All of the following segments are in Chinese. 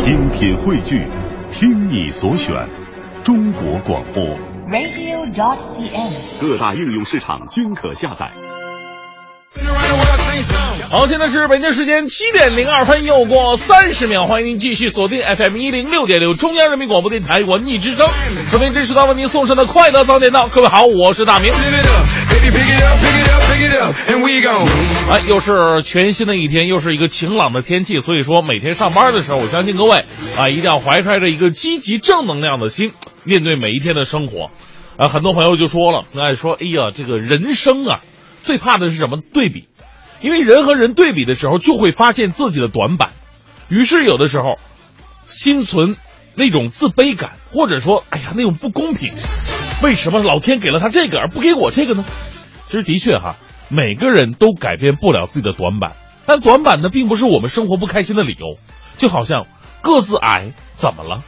精品汇聚，听你所选，中国广播。radio.dot.cn，。各大应用市场均可下载。好，现在是北京时间七点零二分，又过三十秒，欢迎您继续锁定 FM 一零六点六中央人民广播电台文艺之声，收听这时段为您送上的快乐早点到。各位好，我是大明。哎，又是全新的一天，又是一个晴朗的天气，所以说每天上班的时候，我相信各位啊，一定要怀揣着一个积极正能量的心，面对每一天的生活。啊，很多朋友就说了，哎，说，哎呀，这个人生啊，最怕的是什么？对比。因为人和人对比的时候，就会发现自己的短板，于是有的时候心存那种自卑感，或者说，哎呀，那种不公平，为什么老天给了他这个而不给我这个呢？其实的确哈，每个人都改变不了自己的短板，但短板呢，并不是我们生活不开心的理由。就好像个子矮怎么了？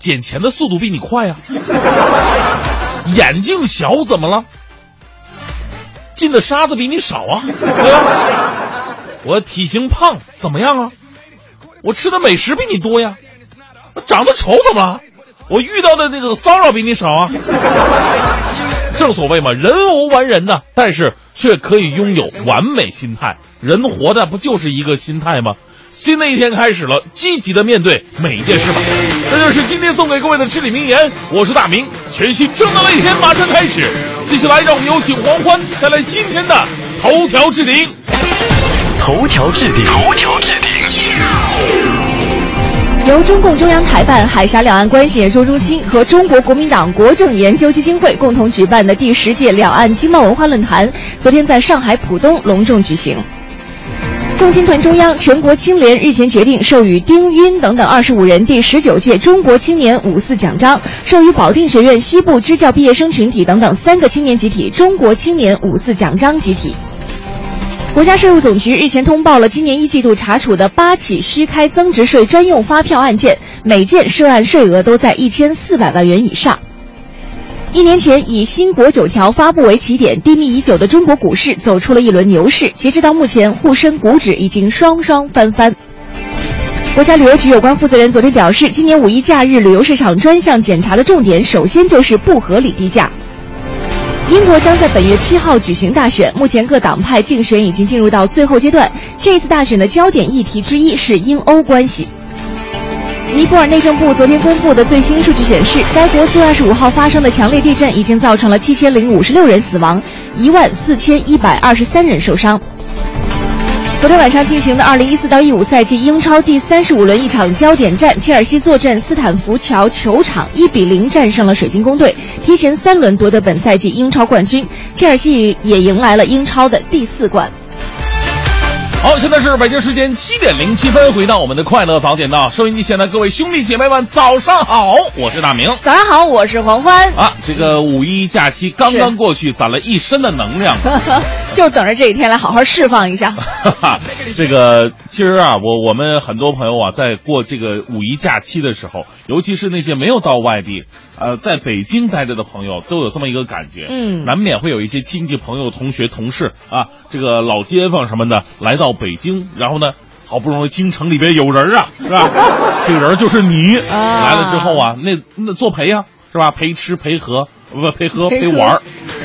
捡钱的速度比你快呀、眼睛小怎么了？进的沙子比你少啊，对吧？我体型胖怎么样啊？我吃的美食比你多呀。我长得丑怎么了？我遇到的那个骚扰比你少啊。正所谓嘛，人无完人呐，但是却可以拥有完美心态。人活的不就是一个心态吗？新的一天开始了，积极的面对每一件事吧。这就是今天送给各位的至理名言。我是大明，全新正能量一天马上开始。接下来让我们有请黄欢带来今天的头条置顶。头条置顶，头条置顶。由中共中央台办、海峡两岸关系研究中心和中国国民党国政研究基金会共同举办的第十届两岸经贸文化论坛，昨天在上海浦东隆重举行。共青团中央、全国青联日前决定授予丁晕等等二十五人第十九届中国青年五四奖章，授予保定学院西部支教毕业生群体等等三个青年集体中国青年五四奖章集体。国家税务总局日前通报了今年一季度查处的八起虚开增值税专用发票案件，每件涉案税额都在一千四百万元以上。一年前，以“新国九条”发布为起点，低迷已久的中国股市走出了一轮牛市。截止到目前，沪深股指已经双双翻番。国家旅游局有关负责人昨天表示，今年五一假日旅游市场专项检查的重点，首先就是不合理低价。英国将在本月七号举行大选，目前各党派竞选已经进入到最后阶段。这次大选的焦点议题之一是英欧关系。尼泊尔内政部昨天公布的最新数据显示，该国四月二十五号发生的强烈地震已经造成了七千零五十六人死亡，一万四千一百二十三人受伤。昨天晚上进行的二零一四到一五赛季英超第三十五轮一场焦点战，切尔西坐镇斯坦福桥球场一比零战胜了水晶宫队，提前三轮夺得本赛季英超冠军。切尔西也迎来了英超的第四冠。好，现在是北京时间七点零七分，回到我们的快乐早点到，收音机前的各位兄弟姐妹们，早上好，我是大明。早上好，我是黄欢，啊，这个五一假期刚刚过去，攒了一身的能量。就等着这一天来好好释放一下。这个其实啊，我我们很多朋友啊，在过这个五一假期的时候，尤其是那些没有到外地，呃，在北京待着的朋友，都有这么一个感觉，嗯难免会有一些亲戚朋友、同学、同事啊，这个老街坊什么的来到北京，然后呢。好不容易京城里边有人啊，是吧？这个人就是你。来了之后啊，那那作陪呀、是吧？陪吃陪喝，不陪喝陪喝陪玩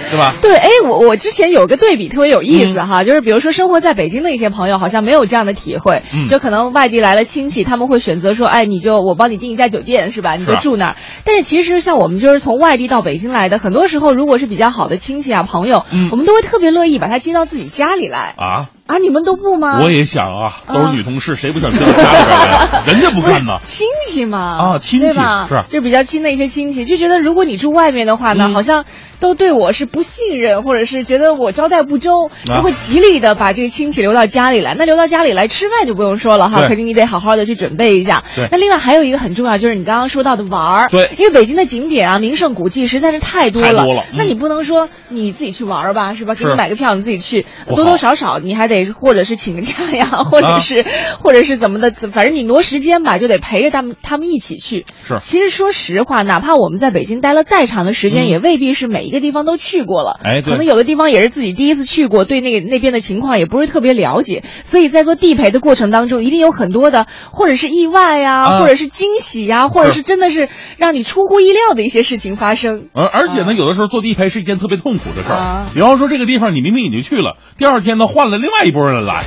儿，是吧？对，哎，我我之前有个对比特别有意思嗯哈，就是比如说生活在北京的一些朋友，好像没有这样的体会，嗯就可能外地来了亲戚，他们会选择说，哎，你就我帮你订一家酒店是吧？你就住那儿。但是其实像我们就是从外地到北京来的，很多时候如果是比较好的亲戚啊朋友，嗯我们都会特别乐意把他接到自己家里来啊，啊，你们都不吗？我也想啊，都啊是女同事，谁不想知道家里边来？人家不干呢。亲戚嘛，啊亲戚对吧？是就比较亲的一些亲戚，就觉得如果你住外面的话呢，嗯好像都对我是不信任，或者是觉得我招待不周，啊。就会极力的把这个亲戚留到家里来。那留到家里来吃饭就不用说了哈，肯定你得好好的去准备一下。对。那另外还有一个很重要，就是你刚刚说到的玩儿。对。因为北京的景点啊、名胜古迹实在是太多了，太多了嗯。那你不能说你自己去玩儿吧，是吧？给你买个票你自己去，多多少少你还得得或者是请个假呀，或者是、或者是怎么的，反正你挪时间吧，就得陪着他们他们一起去。是。其实说实话，哪怕我们在北京待了再长的时间，嗯。也未必是每一个地方都去过了。哎可能有的地方也是自己第一次去过，对那个那边的情况也不是特别了解，所以在做地陪的过程当中，一定有很多的或者是意外呀、啊或者是惊喜呀、或者是真的是让你出乎意料的一些事情发生。而而且呢，啊有的时候做地陪是一件特别痛苦的事儿啊。比方说这个地方你明明已经去了，第二天呢换了另外一拨人来，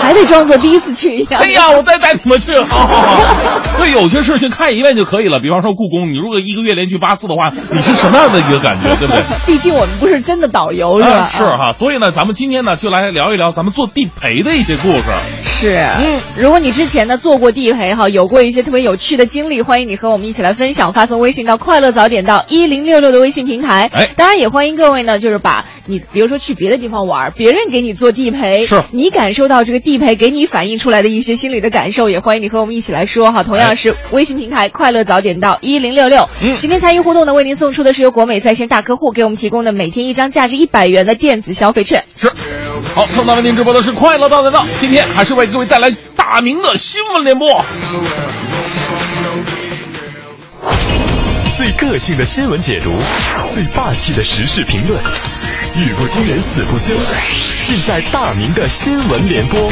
还得装作第一次去一样。哎呀，我再带你们去，好好好。对，有些事情看一遍就可以了。比方说故宫，你如果一个月连去八次的话，你是什么样的一个感觉，对不对？毕竟我们不是真的导游，是吧？啊是哈，所以呢，咱们今天呢就来聊一聊咱们做地陪的一些故事。是，嗯，如果你之前呢做过地陪哈，有过一些特别有趣的经历，欢迎你和我们一起来分享，发送微信到“快乐早点到一零六六”的微信平台。哎当然也欢迎各位呢，就是把你比如说去别的地方玩，别人给你做地陪，是你感受到这个地陪给你反映出来的一些心理的感受，也欢迎你和我们一起来说哈。同样是微信平台“快乐早点到一零六六”。嗯今天参与互动呢，为您送出的是由国美在线大客户给我们提供的每天一张价值一百元的电子消费券。是，好，正在为您直播的是快乐大本道，今天还是为各位带来大明的新闻联播。最个性的新闻解读，最霸气的时事评论，语不惊人死不休，尽在大明的新闻联播。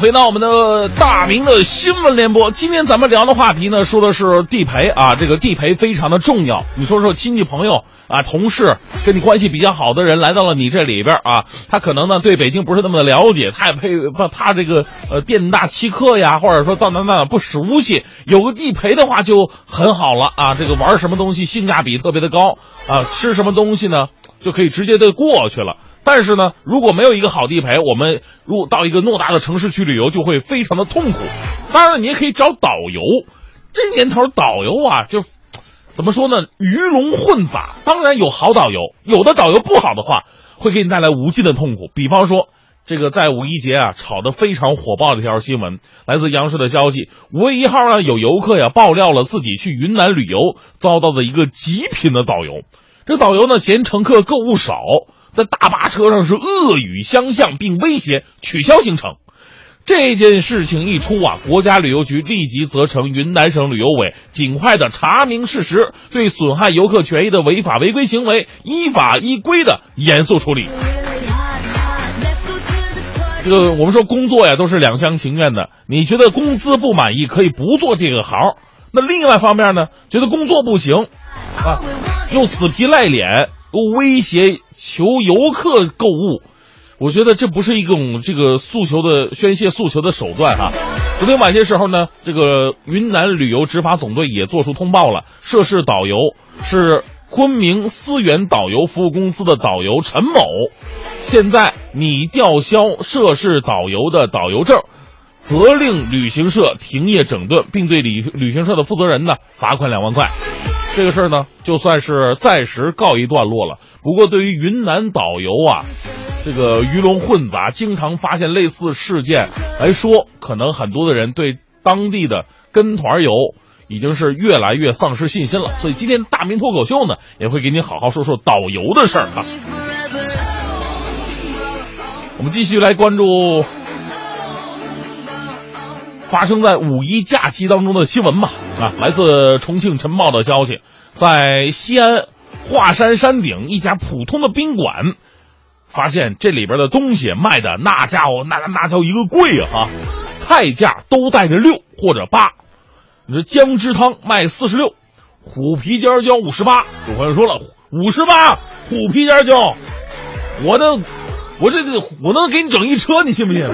回到我们的大明的新闻联播，今天咱们聊的话题呢，说的是地陪啊，这个地陪非常的重要。你说说亲戚朋友啊、同事，跟你关系比较好的人来到了你这里边啊，他可能呢对北京不是那么的了解，他也配怕怕这个呃店大欺客呀，或者说到哪哪不熟悉，有个地陪的话就很好了啊。这个玩什么东西性价比特别的高啊，吃什么东西呢就可以直接的过去了。但是呢，如果没有一个好地陪，我们如果到一个偌大的城市去旅游，就会非常的痛苦。当然了，你也可以找导游。这年头导游啊，就怎么说呢，鱼龙混杂。当然有好导游，有的导游不好的话，会给你带来无尽的痛苦。比方说，这个在五一节啊炒得非常火爆的一条新闻，来自央视的消息，五月一号呢，有游客呀爆料了自己去云南旅游遭到的一个极品的导游。这导游呢嫌乘客购物少，在大巴车上是恶语相向，并威胁取消行程。这件事情一出啊，国家旅游局立即责成云南省旅游委尽快的查明事实，对损害游客权益的违法违规行为依法依规的严肃处理。这个我们说工作呀都是两厢情愿的，你觉得工资不满意可以不做这个行，那另外方面呢，觉得工作不行，啊，又死皮赖脸，威胁求游客购物，我觉得这不是一种这个诉求的宣泄诉求的手段哈、昨天晚些时候呢，这个云南旅游执法总队也作出通报了，涉事导游是昆明思源导游服务公司的导游陈某，现在拟吊销涉事导游的导游证。责令旅行社停业整顿，并对旅旅行社的负责人呢罚款两万块。这个事儿呢，就算是暂时告一段落了。不过，对于云南导游啊，这个鱼龙混杂，经常发现类似事件来说，可能很多的人对当地的跟团游已经是越来越丧失信心了。所以，今天大明脱口秀呢，也会给你好好说说导游的事儿啊。我们继续来关注发生在五一假期当中的新闻吧。啊，来自重庆晨报的消息，在西安华山山顶一家普通的宾馆，发现这里边的东西卖的那家伙那那叫一个贵啊！菜价都带着六或者八。你说姜汁汤卖四十六，虎皮尖椒五十八。有朋友说了，五十八虎皮尖椒，我能，我这我能给你整一车，你信不信？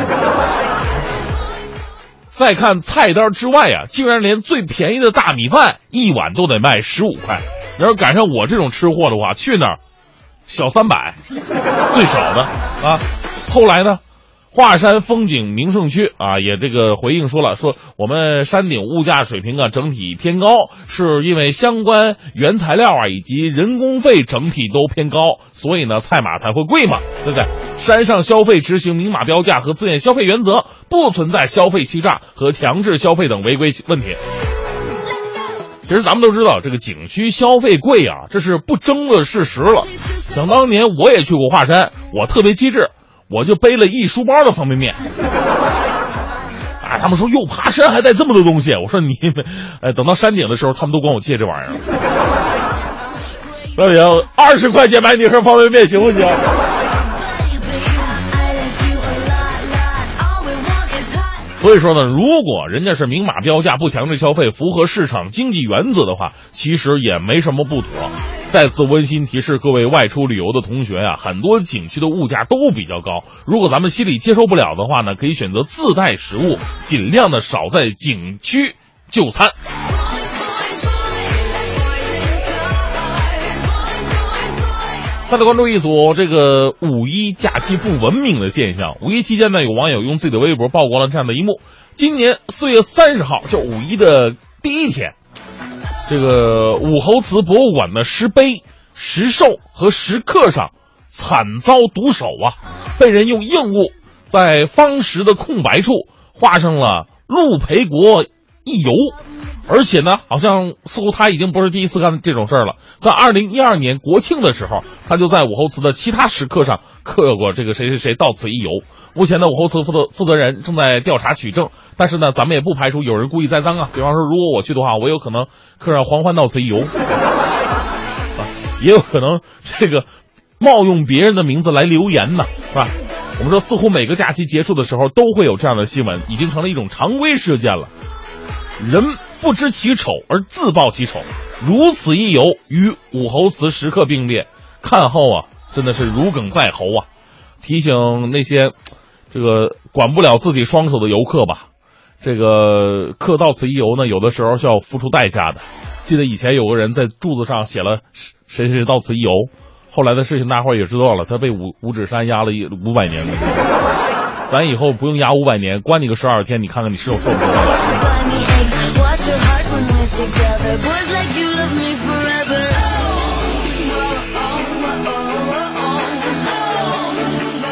再看菜单之外啊，竟然连最便宜的大米饭一碗都得卖十五块。要是赶上我这种吃货的话，去那儿小三百，最少的啊。后来呢，华山风景名胜区啊，也这个回应说了，说我们山顶物价水平啊整体偏高，是因为相关原材料啊以及人工费整体都偏高，所以呢菜码才会贵嘛，对不对？山上消费执行明码标价和自愿消费原则，不存在消费欺诈和强制消费等违规问题。其实咱们都知道，这个景区消费贵啊，这是不争的事实了。想当年我也去过华山，我特别机智。我就背了一书包的方便面，啊，他们说又，爬山还带这么多东西。我说你们，哎，等到山顶的时候，他们都管我借这玩意儿。不行，二十块钱买你盒方便面行不行？所以说呢，如果人家是明码标价、不强制消费、符合市场经济原则的话，其实也没什么不妥。再次温馨提示各位外出旅游的同学啊，很多景区的物价都比较高。如果咱们心里接受不了的话呢，可以选择自带食物，尽量的少在景区就餐。再来关注一组这个五一假期不文明的现象。五一期间呢，有网友用自己的微博曝光了这样的一幕：今年四月三十号，就五一的第一天。这个武侯祠博物馆的石碑、石兽和石刻上惨遭毒手啊！被人用硬物在方石的空白处画上了“陆培国一游”，而且呢，好像似乎他已经不是第一次干这种事儿了。在二零一二年国庆的时候，他就在武侯祠的其他石刻上刻过这个“谁谁谁到此一游”。目前呢，武侯祠负责负责人正在调查取证，但是呢，咱们也不排除有人故意栽赃啊。比方说，如果我去的话，我有可能刻上“黄欢到此一游”，啊，也有可能这个冒用别人的名字来留言呢，是吧？我们说，似乎每个假期结束的时候都会有这样的新闻，已经成了一种常规事件了。人不知其丑而自曝其丑，如此一游与武侯祠石刻并列，看后啊，真的是如鲠在喉啊！提醒那些。这个管不了自己双手的游客吧，这个客到此一游呢，有的时候是要付出代价的。记得以前有个人在柱子上写了“谁谁谁到此一游”，后来的事情大伙也知道了，他被五五指山压了一五百年了。咱以后不用压五百年，关你个十二天，你看看你是否受得了。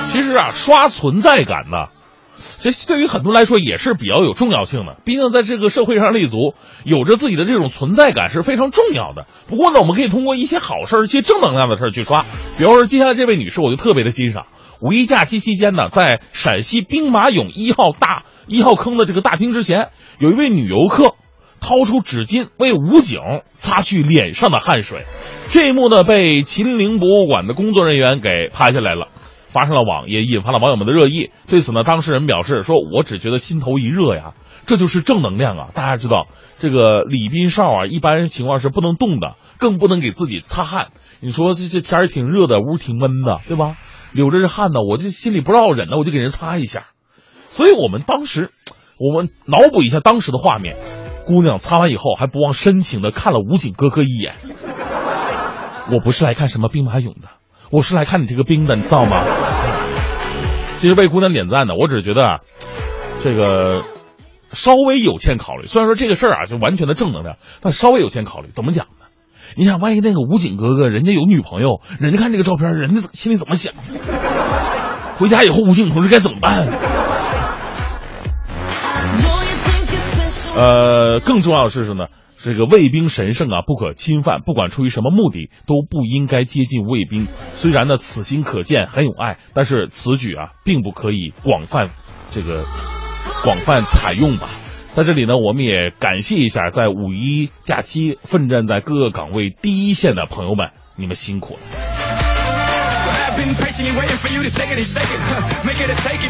其实啊，刷存在感呢，其实对于很多人来说也是比较有重要性的。毕竟在这个社会上立足，有着自己的这种存在感是非常重要的。不过呢，我们可以通过一些好事、一些正能量的事去刷。比方说，接下来这位女士，我就特别的欣赏。五一假期期间呢，在陕西兵马俑一号大一号坑的这个大厅之前，有一位女游客掏出纸巾为武警擦去脸上的汗水。这一幕呢，被秦陵博物馆的工作人员给拍下来了。发上了网，也引发了网友们的热议。对此呢，当事人表示说：“我只觉得心头一热呀，这就是正能量啊！大家知道，这个李斌少啊，一般情况是不能动的，更不能给自己擦汗。你说这这天儿挺热的，屋挺闷的，对吧？流着这汗呢，我这心里不知道忍呢，我就给人擦一下。所以我们当时，我们脑补一下当时的画面：姑娘擦完以后，还不忘深情的看了武警哥哥一眼。我不是来看什么兵马俑的。”我是来看你这个兵的，你知道吗？其实为姑娘点赞的，我只是觉得啊，这个稍微有欠考虑。虽然说这个事儿啊，就完全的正能量，但稍微有欠考虑。怎么讲呢？你想，万一那个武警哥哥人家有女朋友，人家看这个照片，人家心里怎么想？回家以后，武警同志该怎么办？呃，更重要的是什么呢？这个卫兵神圣啊，不可侵犯。不管出于什么目的，都不应该接近卫兵。虽然呢，此心可见，很有爱，但是此举啊，并不可以广泛这个广泛采用吧。在这里呢，我们也感谢一下在五一假期奋战在各个岗位第一线的朋友们，你们辛苦了。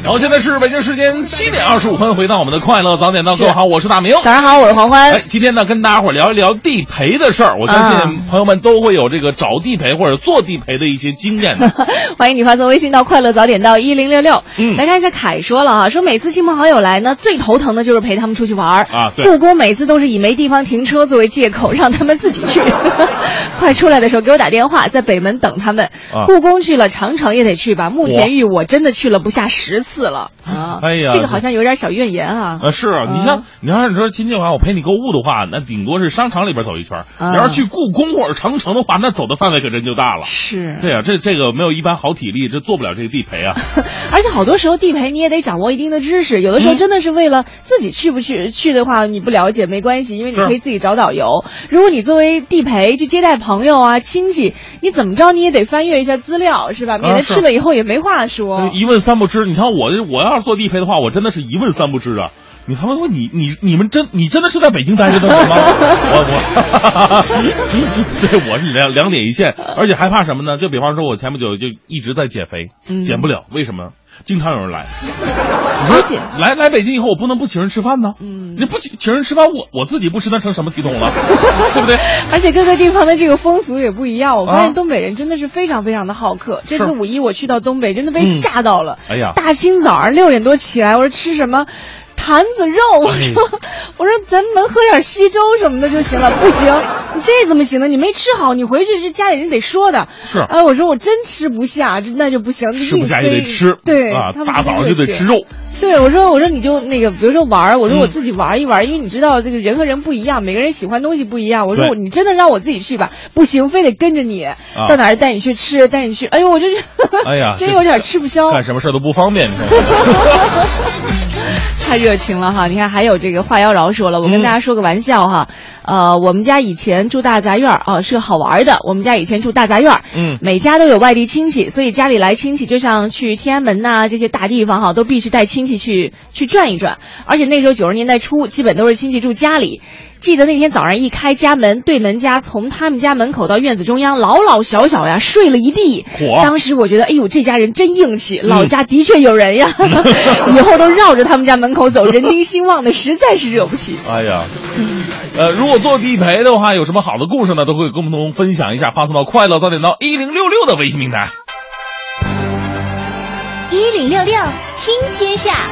然后现在是北京时间七点二十五分，回到我们的快乐早点到，各位好，我是大明，早上好，我是黄欢。哎，今天呢，跟大家伙聊一聊地陪的事儿。我相信朋友们都会有这个找地陪或者做地陪的一些经验的。欢迎你发送微信到快乐早点到一零六六。嗯，来看一下凯说了哈，说每次亲朋好友来呢，最头疼的就是陪他们出去玩儿啊。故宫每次都是以没地方停车作为借口，让他们自己去。快出来的时候给我打电话，在北门等他们。故宫去了，长城也得去吧。慕田峪我真的去了不下十次了。啊，哎呀这个好像有点小怨言啊。啊，是啊，你像你要是你说今天晚上我陪你购物的话，那顶多是商场里边走一圈；啊你要是去故宫或者长城的话，那走的范围可真就大了。是，对啊，这这个没有一般好体力，这做不了这个地陪啊。而且好多时候地陪你也得掌握一定的知识，有的时候嗯真的是为了自己去不去去的话，你不了解没关系，因为你可以自己找导游。如果你作为地陪去接待朋友啊亲戚，你怎么着你也得翻阅一下资料是吧？免得去了以后也没话说。一问三不知，你看我这我要是做地陪的话，我真的是一问三不知啊。你他妈说你你你们真你真的是在北京待着的吗？我我，对，我是两两点一线，而且还怕什么呢？就比方说，我前不久就一直在减肥，嗯减不了，为什么？经常有人来，而且来来北京以后，我不能不请人吃饭呢。嗯你不请请人吃饭，我我自己不吃，那成什么体统了？对不对？而且各个地方的这个风俗也不一样，我发啊现东北人真的是非常非常的好客。这次五一我去到东北，真的被嗯吓到了。哎呀大清早上六点多起来，我说吃什么？坛子肉，我哎说、我说咱能喝点稀粥什么的就行了，不行，你这怎么行呢？你没吃好，你回去这家里人得说的。是哎，我说我真吃不下，这那就不行，吃不下也得吃，对，啊，他们大早上就得吃肉。对，我说我说你就那个，比如说玩儿，我说我嗯自己玩一玩，因为你知道这个人和人不一样，每个人喜欢东西不一样。我说我你真的让我自己去吧，不行，非得跟着你，到哪儿带你去吃，带你去。哎呦，我就是，哎呀真有点吃不消。干什么事儿都不方便，你说我。太热情了哈！你看，还有这个话妖娆说了，我跟嗯大家说个玩笑哈，呃，我们家以前住大杂院儿啊，是个好玩的。我们家以前住大杂院儿，嗯每家都有外地亲戚，所以家里来亲戚，就像去天安门呐、这些大地方哈，都必须带亲戚去去转一转。而且那时候九十年代初，基本都是亲戚住家里。记得那天早上一开家门，对门家从他们家门口到院子中央，老老小小呀睡了一地。当时我觉得，哎呦，这家人真硬气，老家的确有人呀，以后都绕着他们家门口走，人丁兴旺的，实在是惹不起。哎呀，呃，如果做地陪的话，有什么好的故事呢？都会跟我们共同分享一下，发送到快乐早点到一零六六的微信平台。一零六六听天下，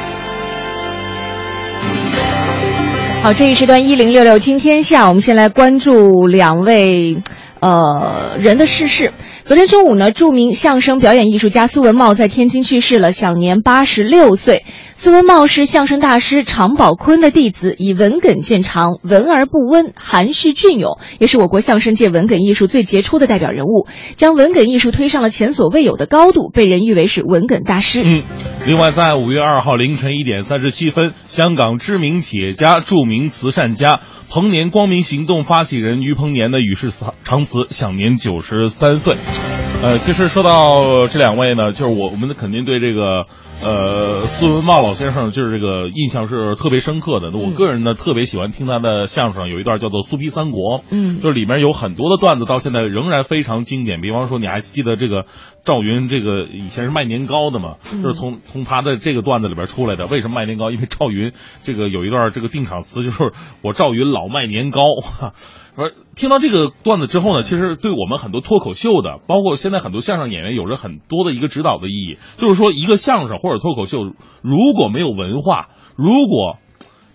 好，这一时段一零六六听天下，我们先来关注两位呃人的逝世。昨天中午呢，著名相声表演艺术家苏文茂在天津去世了，享年八十六岁。苏文茂是相声大师常宝坤的弟子，以文哏见长，文而不温，含蓄隽永，也是我国相声界文哏艺术最杰出的代表人物，将文哏艺术推上了前所未有的高度，被人誉为是文哏大师。嗯，另外，在五月二号凌晨一点三十七分，香港知名企业家、著名慈善家彭年光明行动发起人于彭年的与世长辞，享年九十三岁。呃，其实说到这两位呢，就是我我们肯定对这个呃苏文茂老先生就是这个印象是特别深刻的。我个人呢特别喜欢听他的相声，有一段叫做《苏皮三国》，嗯就是里面有很多的段子到现在仍然非常经典。比方说，你还记得这个赵云这个以前是卖年糕的嘛？嗯就是从从他的这个段子里边出来的。为什么卖年糕？因为赵云这个有一段这个定场词，就是我赵云老卖年糕。而听到这个段子之后呢，其实对我们很多脱口秀的，包括现在很多相声演员，有着很多的一个指导的意义。就是说，一个相声或者脱口秀，如果没有文化，如果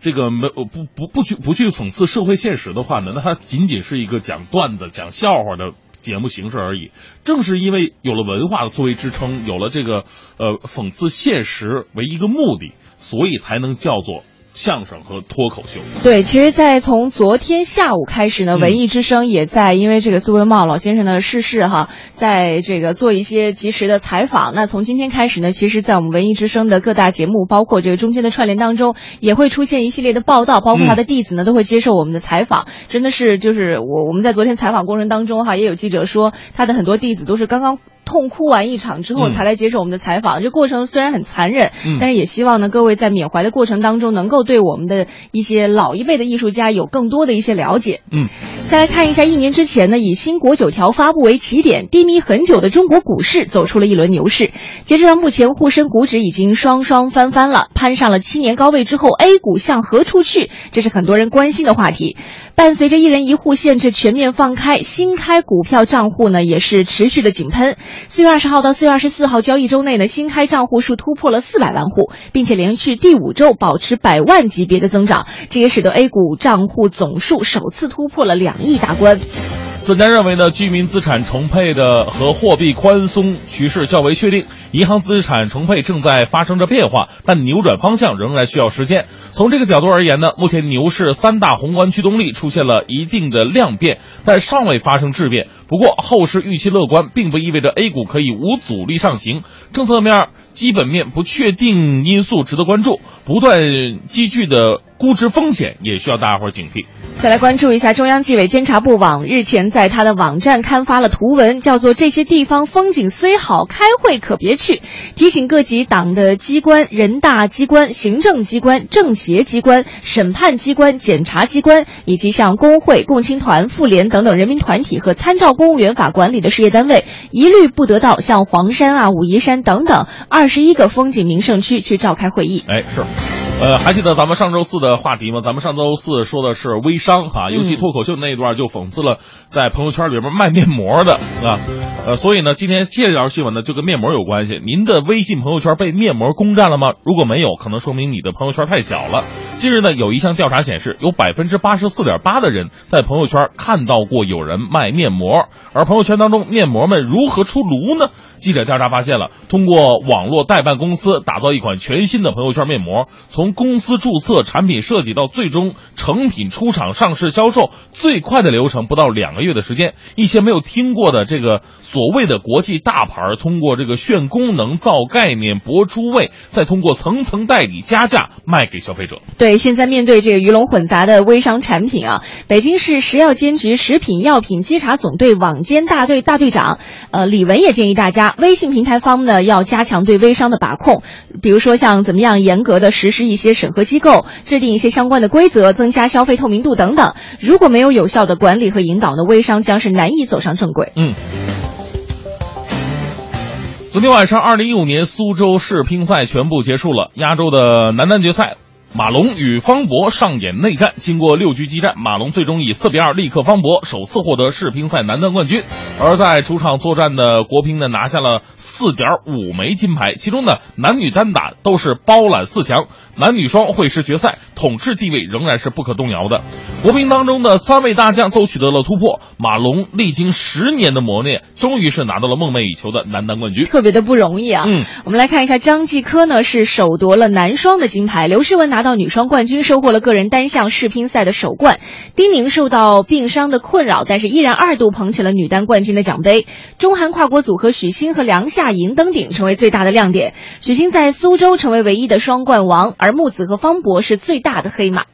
这个没不不不去不去讽刺社会现实的话呢，那它仅仅是一个讲段子、讲笑话的节目形式而已。正是因为有了文化的作为支撑，有了这个呃讽刺现实为一个目的，所以才能叫做相声和脱口秀。对，其实，在从昨天下午开始呢，嗯文艺之声也在因为这个苏文茂老先生的逝世哈，在这个做一些及时的采访。那从今天开始呢，其实，在我们文艺之声的各大节目，包括这个中间的串联当中，也会出现一系列的报道，包括他的弟子呢，都会接受我们的采访。真的是，就是我我们在昨天采访过程当中哈，也有记者说，他的很多弟子都是刚刚。痛哭完一场之后嗯才来接受我们的采访，这过程虽然很残忍，嗯但是也希望呢各位在缅怀的过程当中，能够对我们的一些老一辈的艺术家有更多的一些了解。嗯，再来看一下，一年之前呢，以新国九条发布为起点，低迷很久的中国股市走出了一轮牛市。截止到目前，沪深股指已经双双翻番了，攀上了七年高位之后，A 股向何处去？这是很多人关心的话题。伴随着一人一户限制全面放开，新开股票账户呢也是持续的井喷。四月二十号到四月二十四号交易周内呢，新开账户数突破了四百万户，并且连续第五周保持百万级别的增长，这也使得 A 股账户总数首次突破了两亿大关。专家认为呢，居民资产重配的和货币宽松趋势较为确定，银行资产重配正在发生着变化，但扭转方向仍然需要时间。从这个角度而言呢，目前牛市三大宏观驱动力出现了一定的量变，但尚未发生质变。不过后市预期乐观，并不意味着 A 股可以无阻力上行。政策面、基本面不确定因素值得关注，不断积聚的估值风险也需要大家伙儿警惕。再来关注一下，中央纪委监察部网日前在他的网站刊发了图文，叫做“这些地方风景虽好，开会可别去”，提醒各级党的机关、人大机关、行政机关、政协机关、审判机关、检察机关，以及像工会、共青团、妇联等等人民团体和参照公务员法管理的事业单位，一律不得到像黄山啊、武夷山等等二十一个风景名胜区去召开会议。哎，是。呃，还记得咱们上周四的话题吗？咱们上周四说的是微商哈，尤其脱口秀那一段就讽刺了在朋友圈里边卖面膜的啊，呃，所以呢，今天这条新闻呢就跟面膜有关系。您的微信朋友圈被面膜攻占了吗？如果没有，可能说明你的朋友圈太小了。近日呢，有一项调查显示，有百分之八十四点八的人在朋友圈看到过有人卖面膜，而朋友圈当中面膜们如何出炉呢？记者调查发现了，通过网络代办公司打造一款全新的朋友圈面膜，从公司注册、产品设计到最终成品出厂、上市销售，最快的流程不到两个月的时间。一些没有听过的这个所谓的国际大牌，通过这个炫功能、造概念、博诸位，再通过层层代理加价卖给消费者。对，现在面对这个鱼龙混杂的微商产品啊，北京市食药监局食品药品稽查总队网监大队大队长，呃，李文也建议大家，微信平台方呢要加强对微商的把控，比如说像怎么样严格的实施一些审核机构，制定一些相关的规则，增加消费透明度等等。如果没有有效的管理和引导呢，微商将是难以走上正轨。嗯。昨天晚上，二零一五年苏州世乒赛全部结束了，亚洲的男单决赛。马龙与方博上演内战，经过六局激战，马龙最终以四比二力克方博，首次获得世乒赛男单冠军。而在主场作战的国乒呢，拿下了四点五枚金牌，其中呢男女单打都是包揽四强，男女双会师决赛，统治地位仍然是不可动摇的。国乒当中的三位大将都取得了突破，马龙历经十年的磨练，终于是拿到了梦寐以求的男单冠军，特别的不容易啊。嗯，我们来看一下张继科呢是首夺了男双的金牌，刘诗雯拿到女双冠军，收获了个人单项世乒赛的首冠。丁宁受到病伤的困扰，但是依然二度捧起了女单冠军的奖杯。中韩跨国组合许昕和梁夏莹登顶，成为最大的亮点。许昕在苏州成为唯一的双冠王，而而木子和方博是最大的黑马。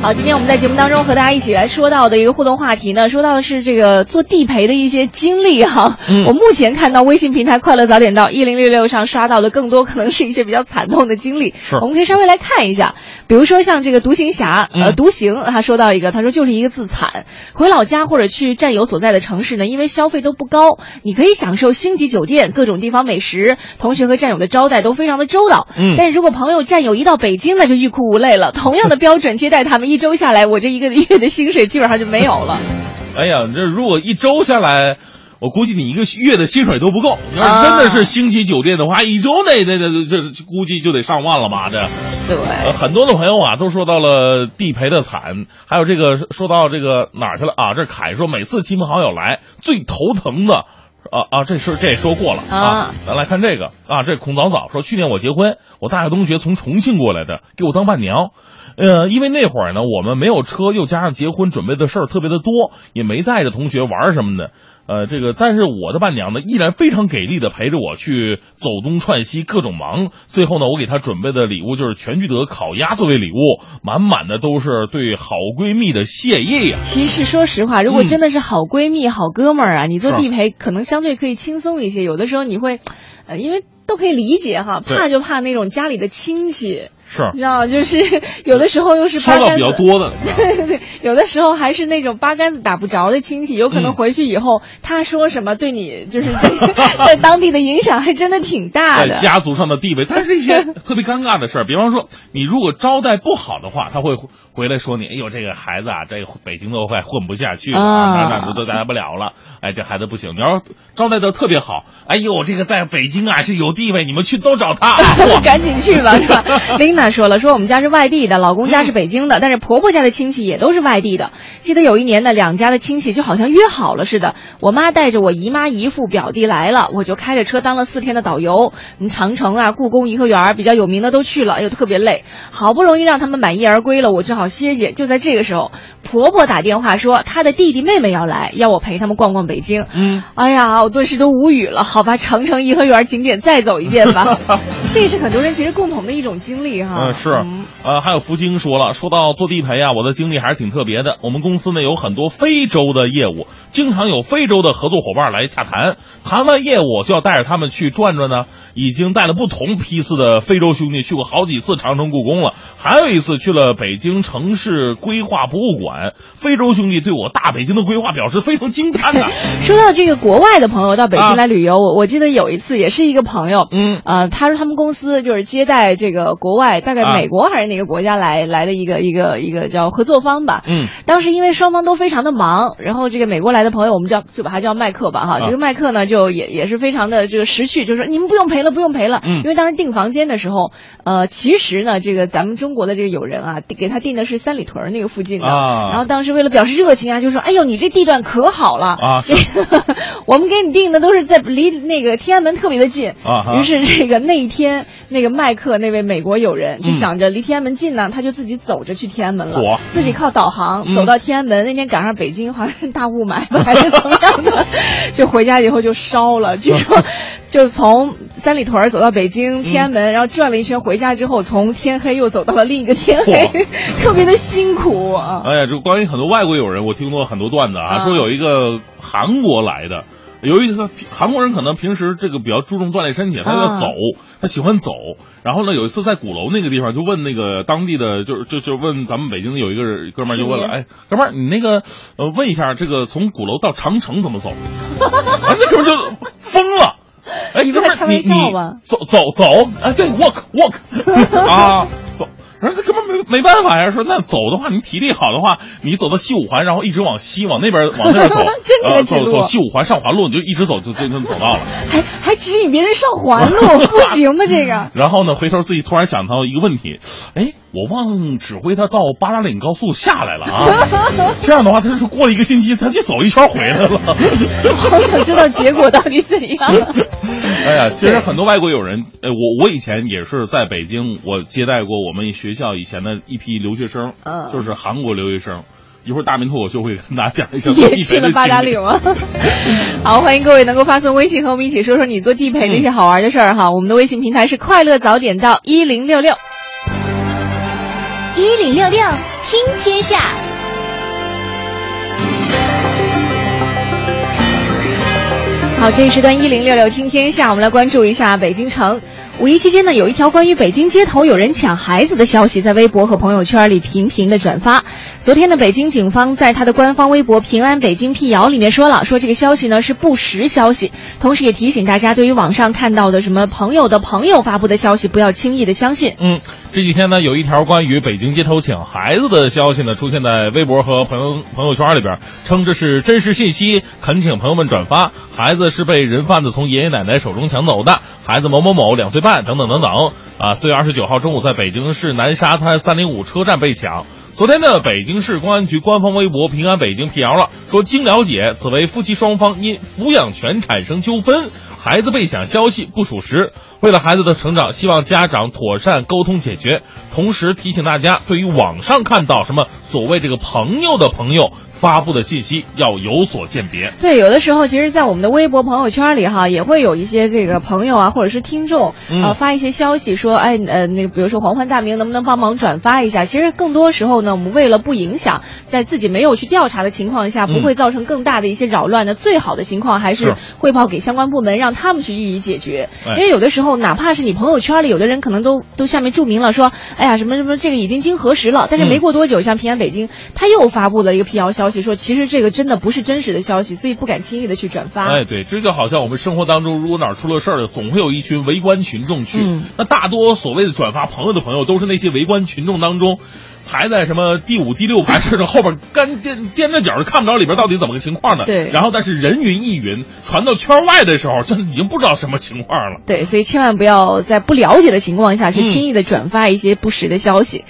好，今天我们在节目当中和大家一起来说到的一个互动话题呢，说到的是这个做地陪的一些经历哈。嗯我目前看到微信平台“快乐早点到”一零六六上刷到的更多，可能是一些比较惨痛的经历。是我们可以稍微来看一下，比如说像这个独行侠，呃，嗯独行，他说到一个，他说就是一个字惨。回老家或者去战友所在的城市呢，因为消费都不高，你可以享受星级酒店、各种地方美食，同学和战友的招待都非常的周到。嗯但是如果朋友战友一到北京，那就欲哭无泪了。同样的标准接待他们，一周下来，我这一个月的薪水基本上就没有了。哎呀，你这如果一周下来，我估计你一个月的薪水都不够。你要是真的是星级酒店的话，一周那那那这这估计就得上万了吧？这，对，呃，很多的朋友啊都说到了地陪的惨，还有这个说到这个哪儿去了啊？这凯说每次亲朋好友来最头疼的。啊啊，这事这也说过了啊啊。咱来看这个啊，这孔早早说，去年我结婚，我大学同学从重庆过来的，给我当伴娘。呃，因为那会儿呢，我们没有车，又加上结婚准备的事儿特别的多，也没带着同学玩儿什么的。呃，这个，但是我的伴娘呢，依然非常给力的陪着我去走东串西，各种忙。最后呢，我给她准备的礼物就是全聚德烤鸭作为礼物，满满的都是对好闺蜜的谢意呀、其实说实话，如果嗯真的是好闺蜜、好哥们儿啊，你做地陪可能相对可以轻松一些。有的时候你会，呃，因为都可以理解哈，怕就怕那种家里的亲戚，是你知道，就是 有的时候又是收到比八竿子，较多的。对对对，有的时候还是那种八竿子打不着的亲戚，有可能嗯回去以后、他说什么对你就是在当地的影响还真的挺大的。在家族上的地位，但是一些特别尴尬的事儿，比方说，你如果招待不好的话，他会回来说你，哎呦，这个孩子啊，这北京都快混不下去了，啊哪哪都都待不了了，哎，这孩子不行。你要招待的特别好，哎呦，这个在北京啊是有地位，你们去都找他赶紧去吧，是吧？林乃娜说了，说我们家是外地的，老公家是北京的，但是婆婆家的亲戚也都是外地的。记得有一年呢，两家的亲戚就好像约好了似的，我妈带着我姨妈、姨父、表弟来了，我就开着车当了四天的导游，嗯长城啊、故宫、颐和园儿比较有名的都去了，哎呦特别累，好不容易让他们满意而归了，我只好歇歇。就在这个时候，婆婆打电话说她的弟弟妹妹要来，要我陪他们逛逛北京。嗯，哎呀，我顿时都无语了。好吧，长城、颐和园景点再走一遍吧。这是很多人其实共同的一种经历哈。嗯，是，呃，还有福星说了，说到做地陪啊，我的经历还是挺特别的。我们公司呢有很多非洲的业务，经常有非洲的合作伙伴来洽谈，谈完业务就要带着他们去转转呢。已经带了不同批次的非洲兄弟去过好几次长城、故宫了，还有一次去了北京城市规划博物馆。非洲兄弟对我大北京的规划表示非常惊叹的。说到这个国外的朋友到北京来旅游，我、我记得有一次也是一个朋友，嗯，呃，他说他们公司就是接待这个国外，大概啊美国还是哪个国家来、来的一个一个一个叫合作方吧，嗯，当时因为双方都非常的忙，然后这个美国来的朋友，我们叫就把他叫麦克吧哈，啊这个麦克呢就也也是非常的这个识趣，就说你们不用陪了，不用赔了，嗯。因为当时订房间的时候，呃，其实呢这个咱们中国的这个友人啊，给他订的是三里屯儿那个附近的，啊。然后当时为了表示热情啊，就说哎呦你这地段可好了啊。这个 我们给你订的都是在离那个天安门特别的近啊于是这个那一天那个麦克那位美国友人就嗯。想着离天安门近呢，他就自己走着去天安门了，自己靠导航嗯。走到天安门。那天赶上北京好像是大雾霾吧，还是怎么样的，就回家以后就烧了。据说就是从三里屯走到北京天安门，然后转了一圈，回家之后从天黑又走到了另一个天黑，特别的辛苦啊。哎呀，就关于很多外国友人，我听过很多段子啊，啊说有一个韩国来的。由于他韩国人可能平时这个比较注重锻炼身体，他要啊走，他喜欢走。然后呢，有一次在鼓楼那个地方，就问那个当地的，就是就就问咱们北京的有一个人哥们儿就问了，是哎，哥们儿，你那个呃问一下，这个从鼓楼到长城怎么走？啊，那哥们儿就。哎，你他开玩笑你走走走，哎，对，walk walk 啊，走。然后这根本没没办法呀，说那走的话，你体力好的话，你走到西五环，然后一直往西往那边往那边走，真的呃，走走西五环上环路，你就一直走就就能走到了。还还指引别人上环路，不行吗？这个。然后呢，回头自己突然想到一个问题，哎，我忘指挥他到八达岭高速下来了啊！这样的话，他就是过了一个星期，他就走一圈回来了。好想知道结果到底怎样。哎呀，其实很多外国友人，呃，我我以前也是在北京，我接待过我们学校以前的一批留学生，嗯就是韩国留学生。一会儿大明脱口秀会跟大家讲一下 也去了八达岭。岭啊！好，欢迎各位能够发送微信和我们一起说说你做地陪的一些好玩的事儿哈。我们的微信平台是快乐早点到一零六六。一零六六听天下，好，这一时段一零六六听天下，我们来关注一下北京城。五一期间呢，有一条关于北京街头有人抢孩子的消息，在微博和朋友圈里频频的转发。昨天的，北京警方在他的官方微博“平安北京辟谣”里面说了，说这个消息呢是不实消息，同时也提醒大家，对于网上看到的什么朋友的朋友发布的消息，不要轻易的相信。嗯，这几天呢，有一条关于北京街头抢孩子的消息呢，出现在微博和朋友朋友圈里边，称这是真实信息，恳请朋友们转发。孩子是被人贩子从爷爷奶奶手中抢走的，孩子某某某两岁半，等等等等。啊，四月二十九号中午，在北京市南沙滩三零五车站被抢。昨天呢，北京市公安局官方微博“平安北京”辟谣了，说经了解，此为夫妻双方因抚养权产生纠纷，孩子被抢消息不属实。为了孩子的成长，希望家长妥善沟通解决。同时提醒大家，对于网上看到什么所谓这个朋友的朋友发布的信息，要有所鉴别。对，有的时候其实，在我们的微博朋友圈里哈，也会有一些这个朋友啊，或者是听众，嗯呃，发一些消息说，哎，呃，那个，比如说黄欢大明能不能帮忙转发一下？其实更多时候呢，我们为了不影响，在自己没有去调查的情况下，不嗯会造成更大的一些扰乱呢，最好的情况还是是汇报给相关部门，让他们去予以解决。哎因为有的时候，哪怕是你朋友圈里，有的人可能都都下面注明了说，哎呀，什么什么这个已经经核实了，但是没嗯过多久，像平安北京，他又发布了一个辟谣消息，说其实这个真的不是真实的消息，所以不敢轻易的去转发。哎，对，这就好像我们生活当中，如果哪儿出了事儿，总会有一群围观群众去。嗯那大多所谓的转发朋友的朋友，都是那些围观群众当中排在什么第五、第六排，甚 至后边干垫垫着脚，看不着里边到底怎么个情况呢？对然后但是人云亦云，传到圈外的时候，这已经不知道什么情况了。对，所以千万不要在不了解的情况下去嗯轻易的转发一些不实的消息。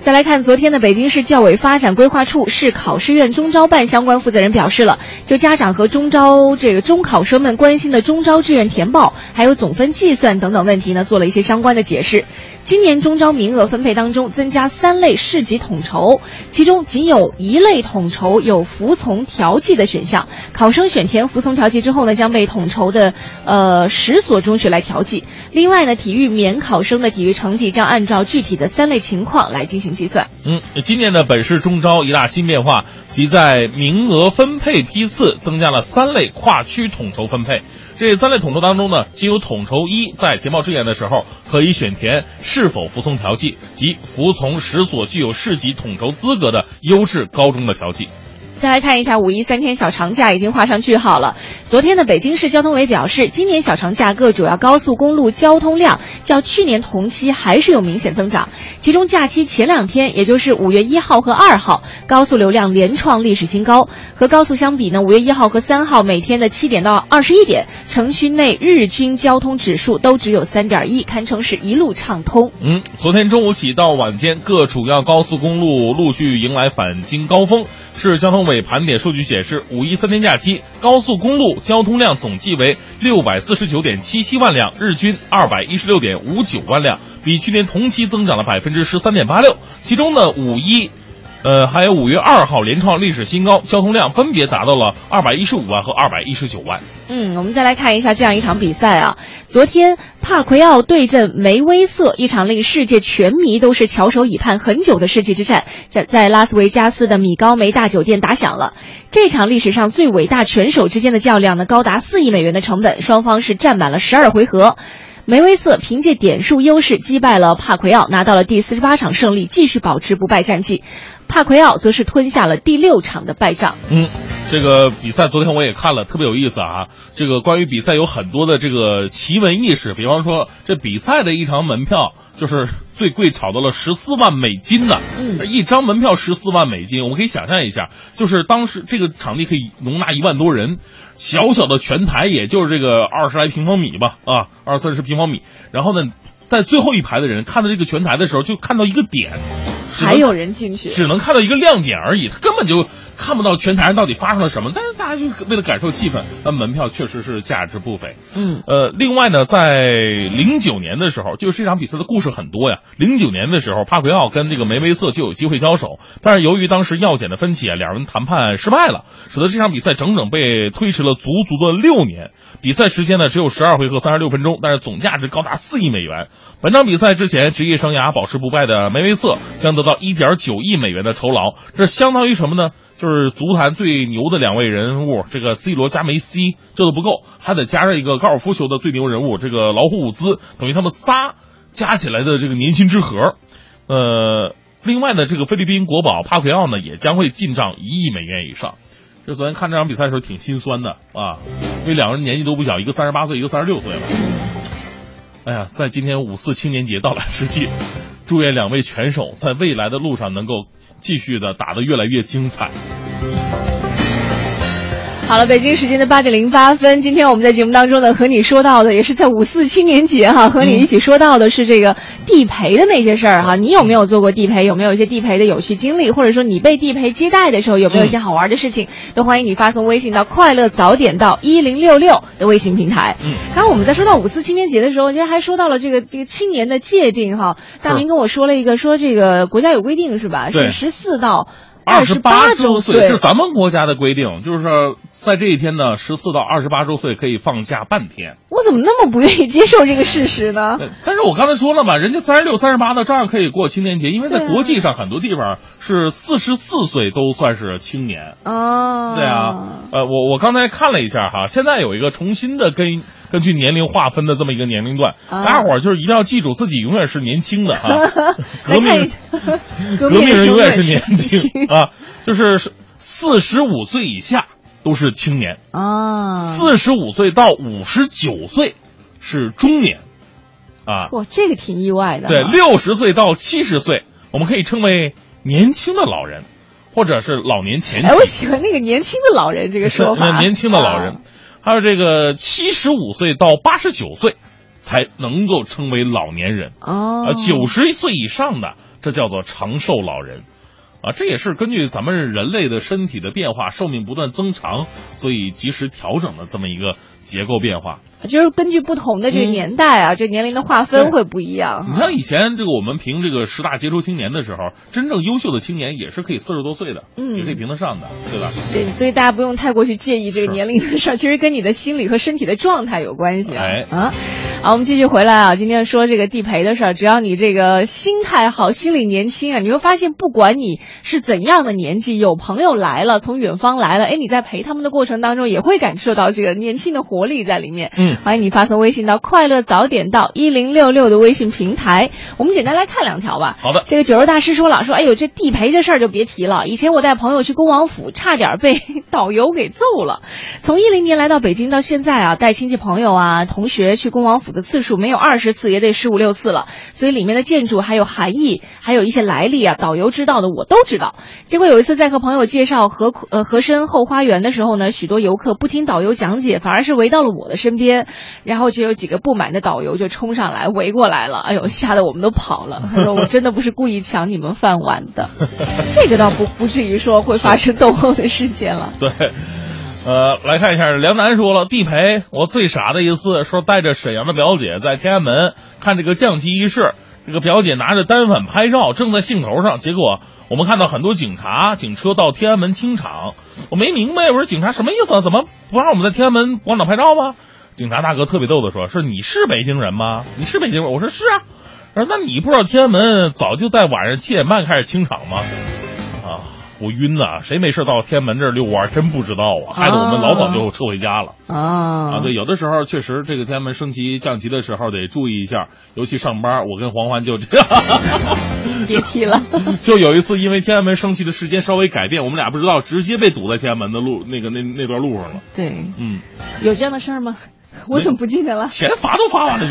再来看昨天的北京市教委发展规划处市考试院中招办相关负责人表示了，就家长和中招这个中考生们关心的中招志愿填报，还有总分计算等等问题呢，做了一些相关的解释。今年中招名额分配当中增加三类市级统筹，其中仅有一类统筹有服从调剂的选项，考生选填服从调剂之后呢，将被统筹的呃十所中学来调剂。另外呢，体育免考生的体育成绩将按照具体的三类情况来进行计算。嗯，今年的本市中招一大新变化，即在名额分配批次增加了三类跨区统筹分配。这三类统筹当中呢，仅有统筹一在填报志愿的时候可以选填是否服从调剂，即服从十所具有市级统筹资格的优质高中的调剂。再来看一下五一三天小长假已经画上句号了。昨天的北京市交通委表示，今年小长假各主要高速公路交通量较去年同期还是有明显增长，其中假期前两天，也就是五月一号和二号，高速流量连创历史新高。和高速相比呢，五月一号和三号每天的七点到二十一点，城区内日均交通指数都只有三点一，堪称是一路畅通。嗯，昨天中午起到晚间，各主要高速公路陆续迎来返京高峰。市交通委盘点数据显示，五一三天假期高速公路交通量总计为六百四十九点七七万辆，日均二百一十六点五九万辆，比去年同期增长了百分之十三点八六。其中呢，五一。呃，还有五月二号连创历史新高，交通量分别达到了二百一十五万和二百一十九万。嗯，我们再来看一下这样一场比赛啊。昨天帕奎奥对阵梅威瑟，一场令世界全迷都是翘首以盼很久的世纪之战，在在拉斯维加斯的米高梅大酒店打响了。这场历史上最伟大拳手之间的较量呢，高达四亿美元的成本，双方是战满了十二回合。梅威瑟凭借点数优势击败了帕奎奥，拿到了第四十八场胜利，继续保持不败战绩。帕奎奥则是吞下了第六场的败仗。嗯，这个比赛昨天我也看了，特别有意思啊。这个关于比赛有很多的这个奇闻异事，比方说这比赛的一场门票就是最贵炒到了十四万美金呢，嗯一张门票十四万美金，我们可以想象一下，就是当时这个场地可以容纳一万多人，小小的拳台也就是这个二十来平方米吧，啊，二三十平方米，然后呢，在最后一排的人看到这个拳台的时候，就看到一个点。还有人进去，只能看到一个亮点而已，他根本就看不到拳台上到底发生了什么。但是大家就为了感受气氛，那门票确实是价值不菲。嗯，呃，另外呢，在零九年的时候，就是这场比赛的故事很多呀。零九年的时候，帕奎奥跟这个梅威瑟就有机会交手，但是由于当时药检的分歧啊，两人谈判失败了，使得这场比赛整整被推迟了足足的六年。比赛时间呢只有十二回合三十六分钟，但是总价值高达四亿美元。本场比赛之前职业生涯保持不败的梅威瑟将得到到一点九亿美元的酬劳，这相当于什么呢？就是足坛最牛的两位人物，这个 C 罗加梅西，这都不够，还得加上一个高尔夫球的最牛人物，这个老虎伍兹，等于他们仨加起来的这个年薪之和。呃，另外呢，这个菲律宾国宝帕奎奥呢，也将会进账一亿美元以上。这昨天看这场比赛的时候挺心酸的啊，因为两个人年纪都不小，一个三十八岁，一个三十六岁了。哎呀，在今天五四青年节到来之际，祝愿两位拳手在未来的路上能够继续的打得越来越精彩。好了，北京时间的八点零八分，今天我们在节目当中呢，和你说到的也是在五四青年节哈，和你一起说到的是这个地陪的那些事儿哈。你有没有做过地陪？有没有一些地陪的有趣经历？或者说你被地陪接待的时候，有没有一些好玩的事情？都欢迎你发送微信到“快乐早点到一零六六”的微信平台。嗯，刚刚我们在说到五四青年节的时候，其实还说到了这个这个青年的界定哈。大明跟我说了一个，说这个国家有规定是吧？对是十四到。二十八周岁是咱们国家的规定，就是说在这一天呢，十四到二十八周岁可以放假半天。我怎么那么不愿意接受这个事实呢？对但是我刚才说了嘛，人家三十六、三十八的照样可以过青年节，因为在国际上很多地方是四十四岁都算是青年。哦，对啊，呃，我我刚才看了一下哈，现在有一个重新的根根据年龄划分的这么一个年龄段，啊大家伙儿就是一定要记住自己永远是年轻的哈 革命革革命人永远是年年轻啊，就是四十五岁以下都是青年，啊，四十五岁到五十九岁是中年，啊，哇，这个挺意外的。对，六十岁到七十岁我们可以称为年轻的老人，或者是老年前期。哎，我喜欢那个年轻的老人这个说法。年轻的老人，啊还有这个七十五岁到八十九岁才能够称为老年人。哦啊，，九十岁以上的，这叫做长寿老人。啊，这也是根据咱们人类的身体的变化，寿命不断增长，所以及时调整的这么一个结构变化。就是根据不同的这个嗯年代啊，这年龄的划分会不一样。你像以前这个我们评这个十大杰出青年的时候，真正优秀的青年也是可以四十多岁的，嗯也可以评得上的，对吧？对，所以大家不用太过去介意这个年龄的事儿，其实跟你的心理和身体的状态有关系啊。哎啊，好，我们继续回来啊，今天说这个地陪的事儿，只要你这个心态好，心理年轻啊，你会发现，不管你是怎样的年纪，有朋友来了，从远方来了，哎，你在陪他们的过程当中，也会感受到这个年轻的活力在里面。嗯欢迎你发送微信到“快乐早点到一零六六”的微信平台，我们简单来看两条吧。好的，这个九州大师说了，说哎呦，这地陪这事儿就别提了。以前我带朋友去恭王府，差点被 导游给揍了。从一零年来到北京到现在啊，带亲戚朋友啊、同学去恭王府的次数没有二十次，也得十五六次了。所以里面的建筑还有含义，还有一些来历啊，导游知道的我都知道。结果有一次在和朋友介绍和呃和珅后花园的时候呢，许多游客不听导游讲解，反而是围到了我的身边，然后就有几个不满的导游就冲上来围过来了，哎呦，吓得我们都跑了。他说我真的不是故意抢你们饭碗的，这个倒不不至于说会发生斗殴的事件了。对，呃，来看一下，梁楠说了，地陪我最傻的一次，说带着沈阳的表姐在天安门看这个降旗仪式，这个表姐拿着单反拍照，正在兴头上，结果我们看到很多警察、警车到天安门清场，我没明白，我说警察什么意思啊？怎么不让我们在天安门广场拍照吗？警察大哥特别逗的说：“是你是北京人吗？你是北京人？”我说：“是啊。”他说：“那你不知道天安门早就在晚上七点半开始清场吗？”啊，我晕呐！谁没事到天安门这儿遛弯儿？真不知道啊，害得我们老早就撤回家了。啊啊，对，有的时候确实这个天安门升旗降旗的时候得注意一下，尤其上班，我跟黄欢就这样。别提了。就有一次，因为天安门升旗的时间稍微改变，我们俩不知道，直接被堵在天安门的路那个那那段路上了。对，嗯，有这样的事儿吗？我怎么不记得了？钱罚都罚完了？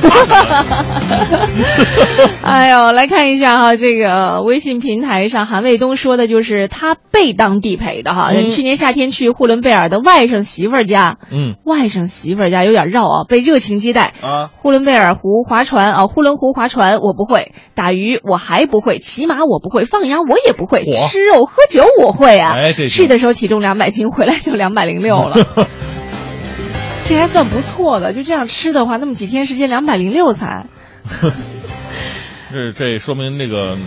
哎呦，来看一下哈，这个微信平台上韩卫东说的就是他被当地陪的哈。嗯去年夏天去呼伦贝尔的外甥媳妇儿家，嗯外甥媳妇儿家有点绕啊，被热情接待。啊，呼伦贝尔湖划船啊，呼伦湖划船我不会，打鱼我还不会，骑马我不会，放羊我也不会，吃肉喝酒我会啊。去的时候体重两百斤，回来就两百零六了。这还算不错的，就这样吃的话，那么几天时间两百零六餐。这这说明那个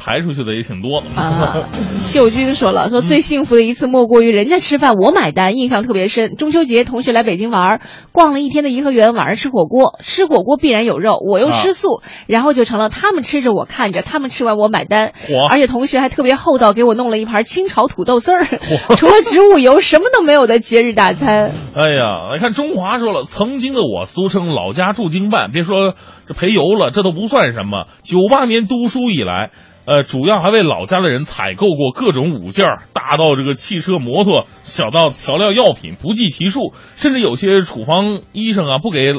排出去的也挺多的啊，秀君说了，说最幸福的一次莫过于人家吃饭我买单，印象特别深。中秋节同学来北京玩儿，逛了一天的颐和园，晚上吃火锅，吃火锅必然有肉，我又吃素，然后就成了他们吃着我看着，他们吃完我买单嚯，而且同学还特别厚道，给我弄了一盘清炒土豆丝儿，除了植物油什么都没有的节日大餐。哎呀，你看中华说了，曾经的我俗称老家驻京办，别说这陪游了，这都不算什么。九八年读书以来，呃，主要还为老家的人采购过各种物件，大到这个汽车、摩托，小到调料药品，不计其数。甚至有些处方医生啊，不给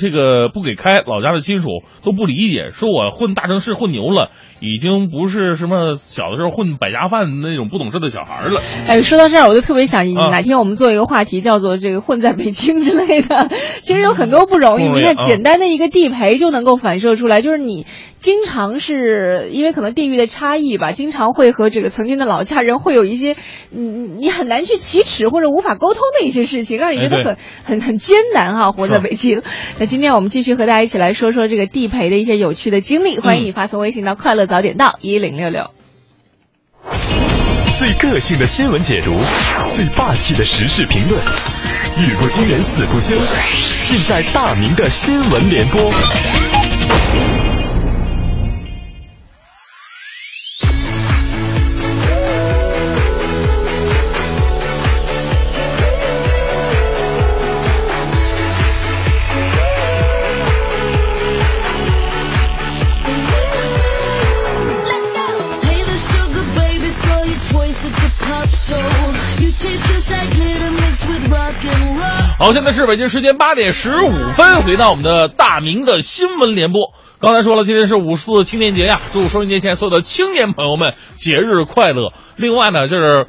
这个不给开，老家的亲属都不理解，说我混大城市混牛了，已经不是什么小的时候混百家饭那种不懂事的小孩了。哎，说到这儿，我就特别想啊哪天我们做一个话题，叫做这个“混在北京”之类的。其实有很多不容易，你看啊简单的一个地陪就能够反射出来，就是你经常是因为可能地域的差异吧，经常会和这个曾经的老家人会有一些你你很难去启齿或者无法沟通的一些事情，让你觉得哎很很很艰难哈。活在北京，那今天我们继续和大家一起来说说这个地陪的一些有趣的经历，欢迎嗯你发送微信到“快乐早点到一零六六”。最个性的新闻解读，最霸气的时事评论，语不惊人死不休，尽在大明的新闻联播。好，现在是北京时间八点十五分，回到我们的大明的新闻联播。刚才说了，今天是五四青年节呀，祝收音机前所有的青年朋友们节日快乐。另外呢，就是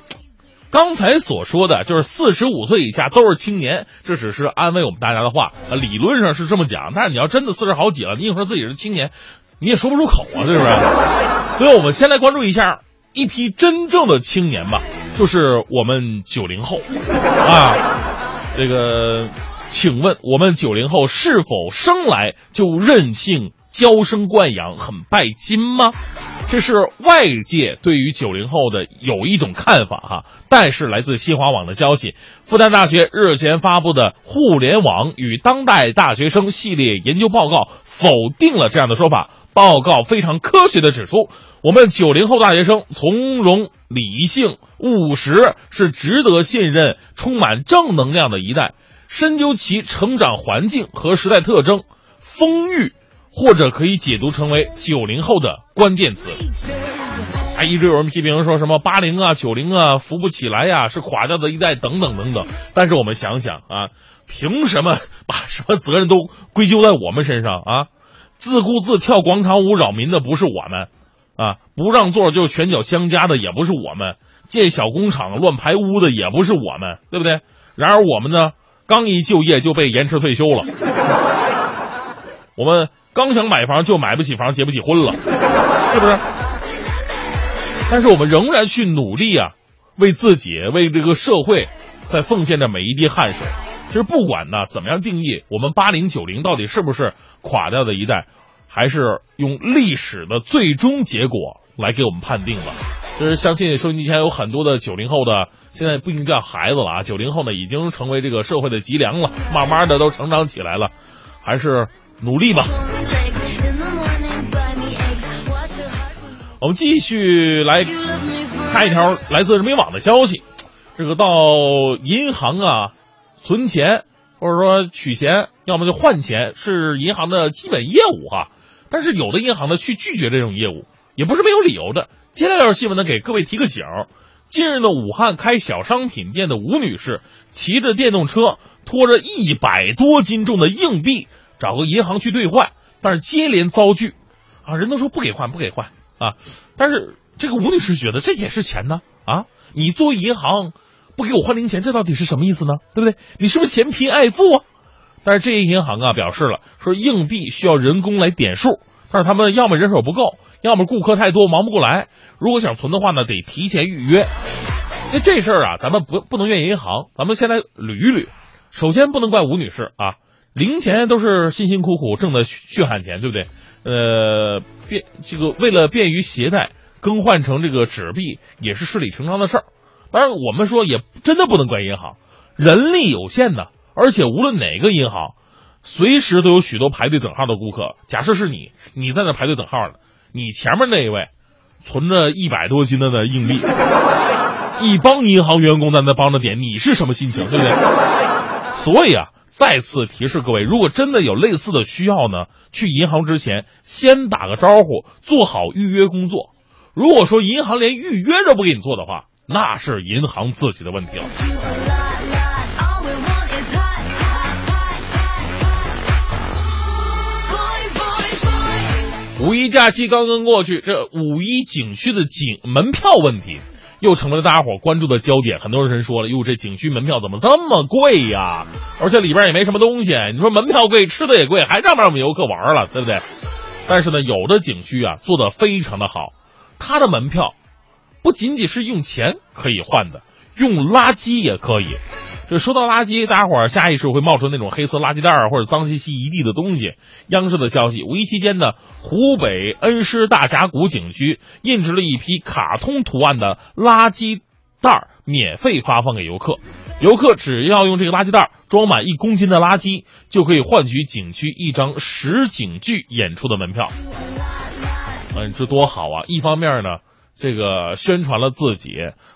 刚才所说的，就是四十五岁以下都是青年，这只是安慰我们大家的话。啊，理论上是这么讲，但是你要真的四十好几了，你硬说自己是青年，你也说不出口啊，是不是？所以我们先来关注一下一批真正的青年吧，就是我们九零后啊，这个。请问我们九零后是否生来就任性、娇生惯养、很拜金吗？这是外界对于九零后的有一种看法哈。但是来自新华网的消息，复旦大学日前发布的《互联网与当代大学生》系列研究报告否定了这样的说法。报告非常科学的指出，我们九零后大学生从容、理性、务实，是值得信任、充满正能量的一代。深究其成长环境和时代特征，丰裕，或者可以解读成为九零后的关键词。啊，一直有人批评说什么八零啊、九零啊扶不起来呀，是垮掉的一代等等等等。但是我们想想啊，凭什么把什么责任都归咎在我们身上啊？自顾自跳广场舞扰民的不是我们，啊，不让座就拳脚相加的也不是我们，建小工厂乱排污的也不是我们，对不对？然而我们呢？刚一就业就被延迟退休了，我们刚想买房就买不起房结不起婚了，是不是？但是我们仍然去努力啊，为自己为这个社会在奉献着每一滴汗水。其实不管呢怎么样定义，我们八零九零到底是不是垮掉的一代，还是用历史的最终结果来给我们判定了。就是相信收音机前有很多的九零后的，现在不一定叫孩子了啊，九零后呢已经成为这个社会的脊梁了，慢慢的都成长起来了，还是努力吧。我们继续来看一条来自人民网的消息，这个到银行啊存钱或者说取钱，要么就换钱，是银行的基本业务哈，但是有的银行呢去拒绝这种业务。也不是没有理由的。接下来这新闻呢，给各位提个醒：近日呢，武汉开小商品店的吴女士骑着电动车，拖着一百多斤重的硬币，找个银行去兑换，但是接连遭拒，啊，人都说不给换，不给换啊。但是这个吴女士觉得这也是钱呢，啊，你作为银行不给我换零钱，这到底是什么意思呢？对不对？你是不是嫌贫爱富啊？但是这些银行啊表示了，说硬币需要人工来点数，但是他们要么人手不够。要么顾客太多忙不过来，如果想存的话呢，得提前预约。那这事儿啊，咱们不不能怨银行，咱们先来捋一捋。首先不能怪吴女士啊，零钱都是辛辛苦苦挣的血汗钱，对不对？呃，便这个为了便于携带，更换成这个纸币也是顺理成章的事儿。当然，我们说也真的不能怪银行，人力有限的，而且无论哪个银行，随时都有许多排队等号的顾客。假设是你，你在那排队等号呢。你前面那一位，存着一百多斤的那硬币，一帮银行员工在那帮着点，你是什么心情，对不对？所以啊，再次提示各位，如果真的有类似的需要呢，去银行之前先打个招呼，做好预约工作。如果说银行连预约都不给你做的话，那是银行自己的问题了。五一假期刚刚过去，这五一景区的景门票问题又成为了大家伙关注的焦点。很多人说了：“哟，这景区门票怎么这么贵呀？而且里边也没什么东西。你说门票贵，吃的也贵，还让不让我们游客玩了，对不对？”但是呢，有的景区啊做的非常的好，它的门票不仅仅是用钱可以换的，用垃圾也可以。就说到垃圾，大家伙儿下意识会冒出那种黑色垃圾袋儿或者脏兮兮一地的东西。央视的消息，五一期间呢，湖北恩施大峡谷景区印制了一批卡通图案的垃圾袋儿，免费发放给游客。游客只要用这个垃圾袋儿装满一公斤的垃圾，就可以换取景区一张实景剧演出的门票。嗯，这多好啊！一方面呢。这个宣传了自己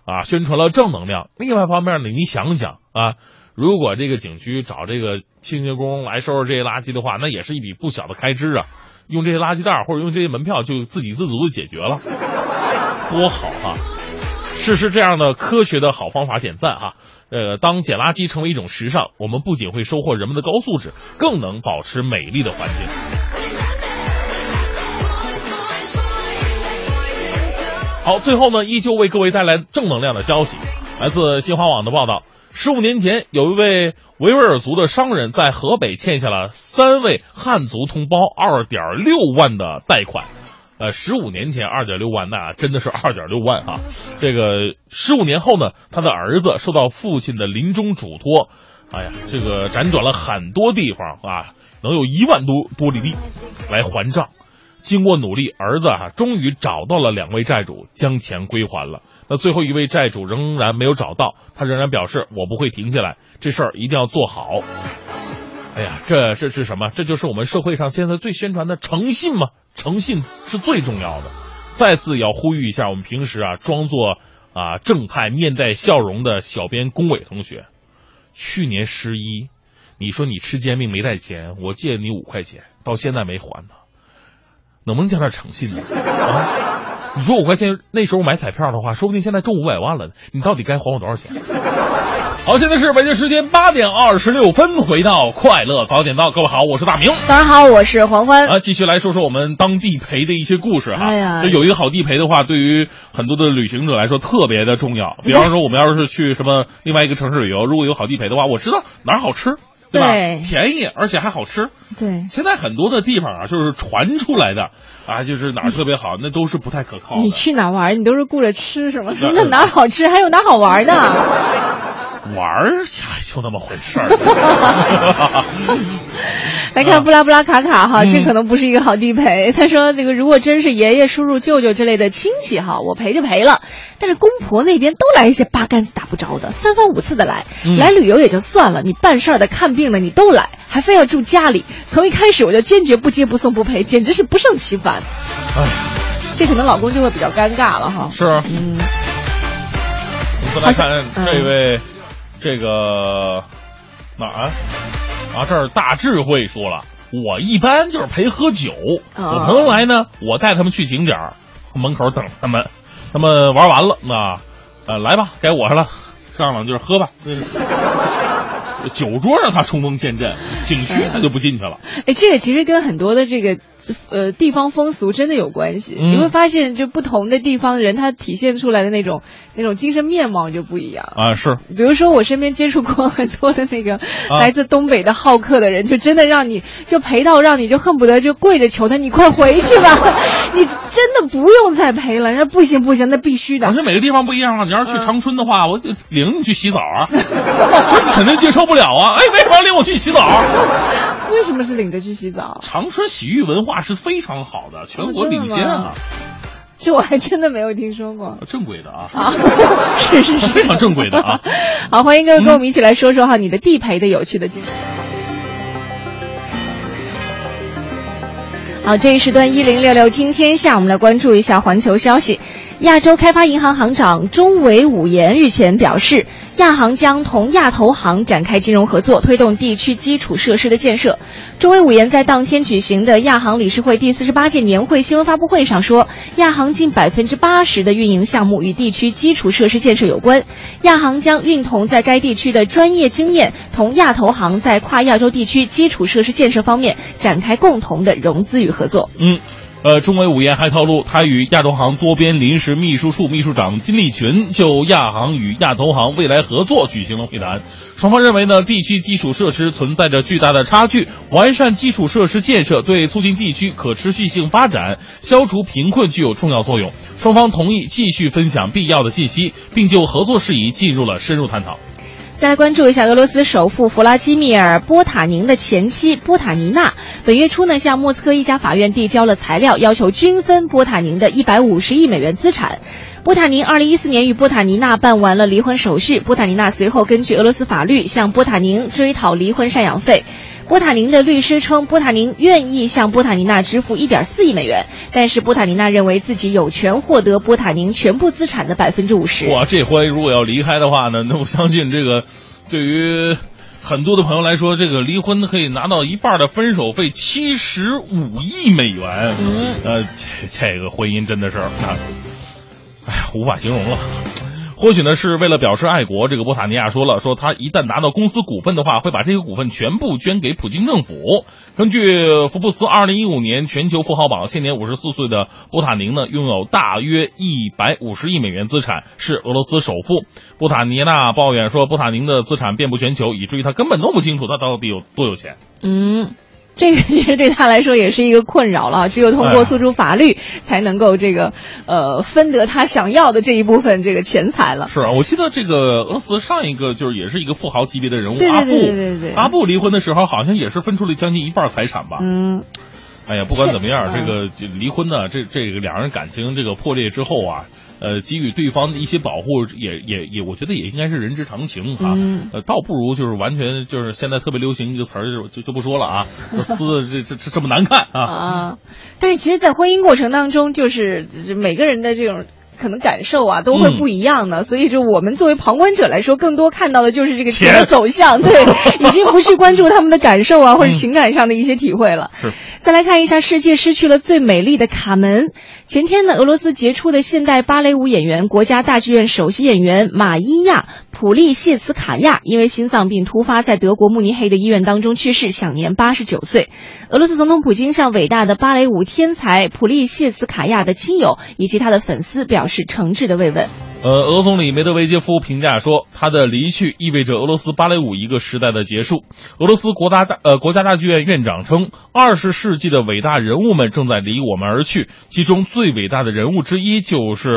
啊，宣传了正能量。另外方面呢，你想想啊，如果这个景区找这个清洁工来收拾这些垃圾的话，那也是一笔不小的开支啊。用这些垃圾袋或者用这些门票就自给自足的解决了，多好啊！试试这样的科学的好方法，点赞哈。呃，当捡垃圾成为一种时尚，我们不仅会收获人们的高素质，更能保持美丽的环境。好，最后呢，依旧为各位带来正能量的消息，来自新华网的报道。十五年前，有一位维吾尔族的商人在河北欠下了三位汉族同胞二点六万的贷款。呃，十五年前二点六万，那真的是二点六万啊！这个十五年后呢，他的儿子受到父亲的临终嘱托，哎呀，这个辗转了很多地方啊，能有一万多多里地来还账。经过努力，儿子啊终于找到了两位债主，将钱归还了。那最后一位债主仍然没有找到，他仍然表示我不会停下来，这事儿一定要做好。哎呀，这这是什么？这就是我们社会上现在最宣传的诚信嘛？诚信是最重要的。再次要呼吁一下，我们平时啊装作啊正派、面带笑容的小编龚伟同学，去年十一，你说你吃煎饼没带钱，我借你五块钱，到现在没还呢。能不能讲点诚信呢？啊，你说五块钱那时候买彩票的话，说不定现在中五百万了。你到底该还我多少钱？好，现在是北京时间八点二十六分，回到快乐早点到，各位好，我是大明。早上好，我是黄欢。啊，继续来说说我们当地陪的一些故事哈。哎呀，有一个好地陪的话，对于很多的旅行者来说特别的重要。比方说，我们要是去什么另外一个城市旅游，如果有好地陪的话，我知道哪儿好吃。对吧？便宜而且还好吃。对，现在很多的地方啊，就是传出来的啊，就是哪儿特别好，那都是不太可靠。你去哪玩，你都是顾着吃是吗？那哪儿好吃，还有哪儿好玩的？玩儿就那么回事儿。来看布拉布拉卡卡哈，这可能不是一个好地陪。他说：“这个如果真是爷爷、叔叔、舅舅之类的亲戚哈，我陪就陪了。但是公婆那边都来一些八竿子打不着的，三番五次的来，来旅游也就算了，你办事儿的、看病的你都来，还非要住家里。从一开始我就坚决不接、不送、不陪，简直是不胜其烦。哎，这可能老公就会比较尴尬了哈。是，嗯。我们再来看这位，这个哪儿？”啊，这儿大智慧说了，我一般就是陪喝酒。我朋友来呢，我带他们去景点，门口等他们。他们玩完了，那呃，来吧，该我了，上了就是喝吧。酒桌上他冲锋陷阵，景区他就不进去了。哎，这个其实跟很多的这个呃地方风俗真的有关系。你会发现，就不同的地方人，他体现出来的那种那种精神面貌就不一样啊。是，比如说我身边接触过很多的那个来自东北的好客的人，就真的让你就陪到让你就恨不得就跪着求他，你快回去吧，你真的不用再陪了。人家不行不行，那必须的。反正每个地方不一样啊。你要是去长春的话，我领你去洗澡啊，肯定接受不了啊。哎，为什么要领我去洗澡？为什么是领着去洗澡？长春洗浴文化是非常好的，全国领先啊！这我还真的没有听说过。正规的啊，啊，是是是，非常正规的啊。好，欢迎各位跟我们一起来说说哈你的地陪的有趣的经历。好，这一时段一零六六听天下，我们来关注一下环球消息。亚洲开发银行行长中维武言日前表示。亚行将同亚投行展开金融合作，推动地区基础设施的建设。中维武言在当天举行的亚行理事会第四十八届年会新闻发布会上说，亚行近百分之八十的运营项目与地区基础设施建设有关。亚行将运同在该地区的专业经验，同亚投行在跨亚洲地区基础设施建设方面展开共同的融资与合作。嗯。呃，中维武言还透露，他与亚投行多边临时秘书处秘书长金立群就亚行与亚投行未来合作举行了会谈。双方认为呢，地区基础设施存在着巨大的差距，完善基础设施建设对促进地区可持续性发展、消除贫困具有重要作用。双方同意继续分享必要的信息，并就合作事宜进入了深入探讨。再来关注一下俄罗斯首富弗拉基米尔·波塔宁的前妻波塔尼娜。本月初呢，向莫斯科一家法院递交了材料，要求均分波塔宁的一百五十亿美元资产。波塔宁二零一四年与波塔尼娜办完了离婚手续，波塔尼娜随后根据俄罗斯法律向波塔宁追讨离婚赡养费。波塔宁的律师称，波塔宁愿意向波塔尼娜支付一点四亿美元，但是波塔尼娜认为自己有权获得波塔宁全部资产的百分之五十。哇，这回如果要离开的话呢，那我相信这个，对于很多的朋友来说，这个离婚可以拿到一半的分手费，七十五亿美元。嗯，呃，这这个婚姻真的是，哎呀，无法形容了。或许呢是为了表示爱国，这个波塔尼亚说了，说他一旦拿到公司股份的话，会把这些股份全部捐给普京政府。根据福布斯二零一五年全球富豪榜，现年五十四岁的波塔宁呢，拥有大约一百五十亿美元资产，是俄罗斯首富。波塔尼娜抱怨说，波塔宁的资产遍布全球，以至于他根本弄不清楚他到底有多有钱。嗯。这个其实对他来说也是一个困扰了，只有通过诉诸法律，才能够这个呃分得他想要的这一部分这个钱财了。是啊，我记得这个俄罗斯上一个就是也是一个富豪级别的人物阿布，对对对，阿布离婚的时候好像也是分出了将近一半财产吧。嗯，哎呀，不管怎么样，这个离婚呢，这这个两人感情这个破裂之后啊。呃，给予对方的一些保护，也也也，我觉得也应该是人之常情啊。呃，倒不如就是完全就是现在特别流行一个词儿，就就就不说了啊，撕这这这这么难看啊。啊，但是其实，在婚姻过程当中，就是每个人的这种。可能感受啊都会不一样的，所以就我们作为旁观者来说，更多看到的就是这个钱的走向，对，已经不去关注他们的感受啊 或者情感上的一些体会了。是，再来看一下世界失去了最美丽的卡门。前天呢，俄罗斯杰出的现代芭蕾舞演员、国家大剧院首席演员马伊亚。普利谢茨卡亚因为心脏病突发，在德国慕尼黑的医院当中去世，享年八十九岁。俄罗斯总统普京向伟大的芭蕾舞天才普利谢茨卡亚的亲友以及他的粉丝表示诚挚的慰问。呃，俄总理梅德韦杰夫评价说，他的离去意味着俄罗斯芭蕾舞一个时代的结束。俄罗斯国大大呃国家大剧院院长称，二十世纪的伟大人物们正在离我们而去，其中最伟大的人物之一就是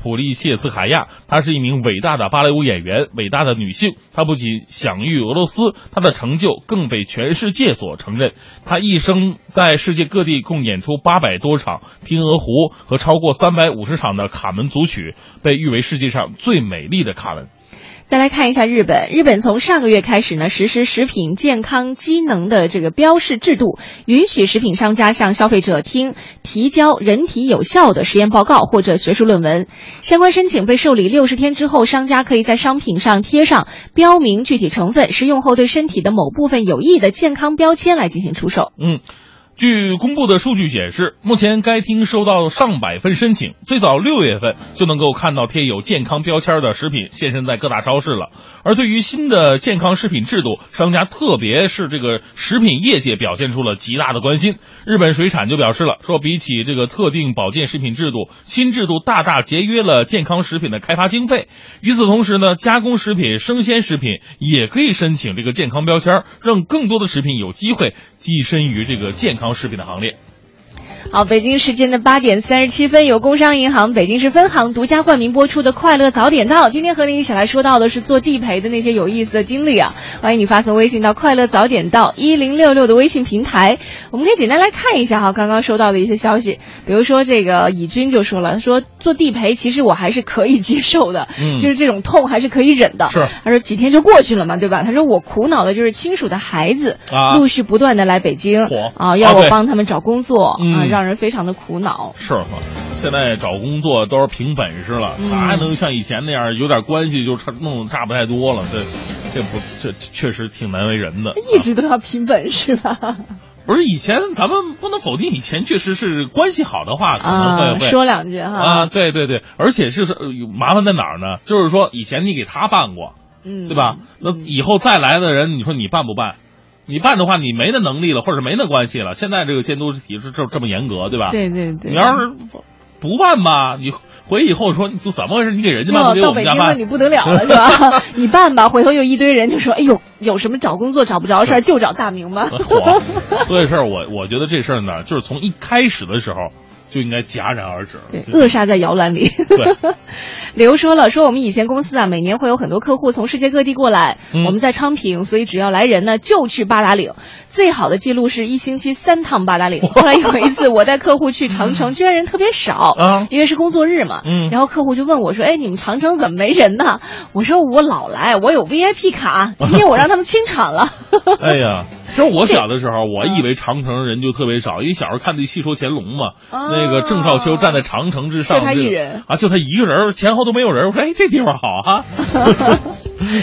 普利谢茨卡亚，她是一名伟大的芭蕾舞演员，伟大的女性。她不仅享誉俄罗斯，她的成就更被全世界所承认。她一生在世界各地共演出八百多场《天鹅湖》和超过三百五十场的《卡门》组曲，被誉为。世界上最美丽的卡门。再来看一下日本，日本从上个月开始呢，实施食品健康机能的这个标示制度，允许食品商家向消费者听提交人体有效的实验报告或者学术论文。相关申请被受理六十天之后，商家可以在商品上贴上标明具体成分、食用后对身体的某部分有益的健康标签来进行出售。嗯。据公布的数据显示，目前该厅收到上百份申请，最早六月份就能够看到贴有健康标签的食品现身在各大超市了。而对于新的健康食品制度，商家特别是这个食品业界表现出了极大的关心。日本水产就表示了，说比起这个特定保健食品制度，新制度大大节约了健康食品的开发经费。与此同时呢，加工食品、生鲜食品也可以申请这个健康标签，让更多的食品有机会跻身于这个健康。食品的行列。好，北京时间的八点三十七分，由工商银行北京市分行独家冠名播出的《快乐早点到》。今天和您一起来说到的是做地陪的那些有意思的经历啊！欢迎你发送微信到“快乐早点到”一零六六的微信平台。我们可以简单来看一下哈，刚刚收到的一些消息。比如说这个乙军就说了，说做地陪其实我还是可以接受的，就是这种痛还是可以忍的。是，他说几天就过去了嘛，对吧？他说我苦恼的就是亲属的孩子啊，陆续不断的来北京啊，要我帮他们找工作啊，让人非常的苦。恼是哈现在找工作都是凭本事了，哪还能像以前那样有点关系就差弄得差不太多了？这这不这确实挺难为人的。一直都要凭本事吧？不是以前咱们不能否定，以前确实是关系好的话可能会说两句哈啊，对对对，而且是麻烦在哪儿呢？就是说以前你给他办过，嗯，对吧？那以后再来的人，你说你办不办？你办的话，你没那能力了，或者没那关系了。现在这个监督体制这这么严格，对吧？对对对。你要是不办吧，你回去以后说你就怎么回事？你给人家办，不给我们家办，你不得了了是吧？你办吧，回头又一堆人就说：“哎呦，有什么找工作找不着事儿，就找大明吧。”这事儿我我觉得这事儿呢，就是从一开始的时候。就应该戛然而止，对，扼杀在摇篮里。对，刘说了，说我们以前公司啊，每年会有很多客户从世界各地过来，我们在昌平，所以只要来人呢，就去八达岭。最好的记录是一星期三趟八达岭。后来有一次我带客户去长城，居然人特别少啊，因为是工作日嘛。嗯，然后客户就问我说：“哎，你们长城怎么没人呢？”我说：“我老来，我有 VIP 卡，今天我让他们清场了。”哎呀。其实我小的时候，我以为长城人就特别少，因为小时候看那《戏说乾隆》嘛，那个郑少秋站在长城之上，就他一人啊，就他一个人，前后都没有人。我说，哎，这地方好哈。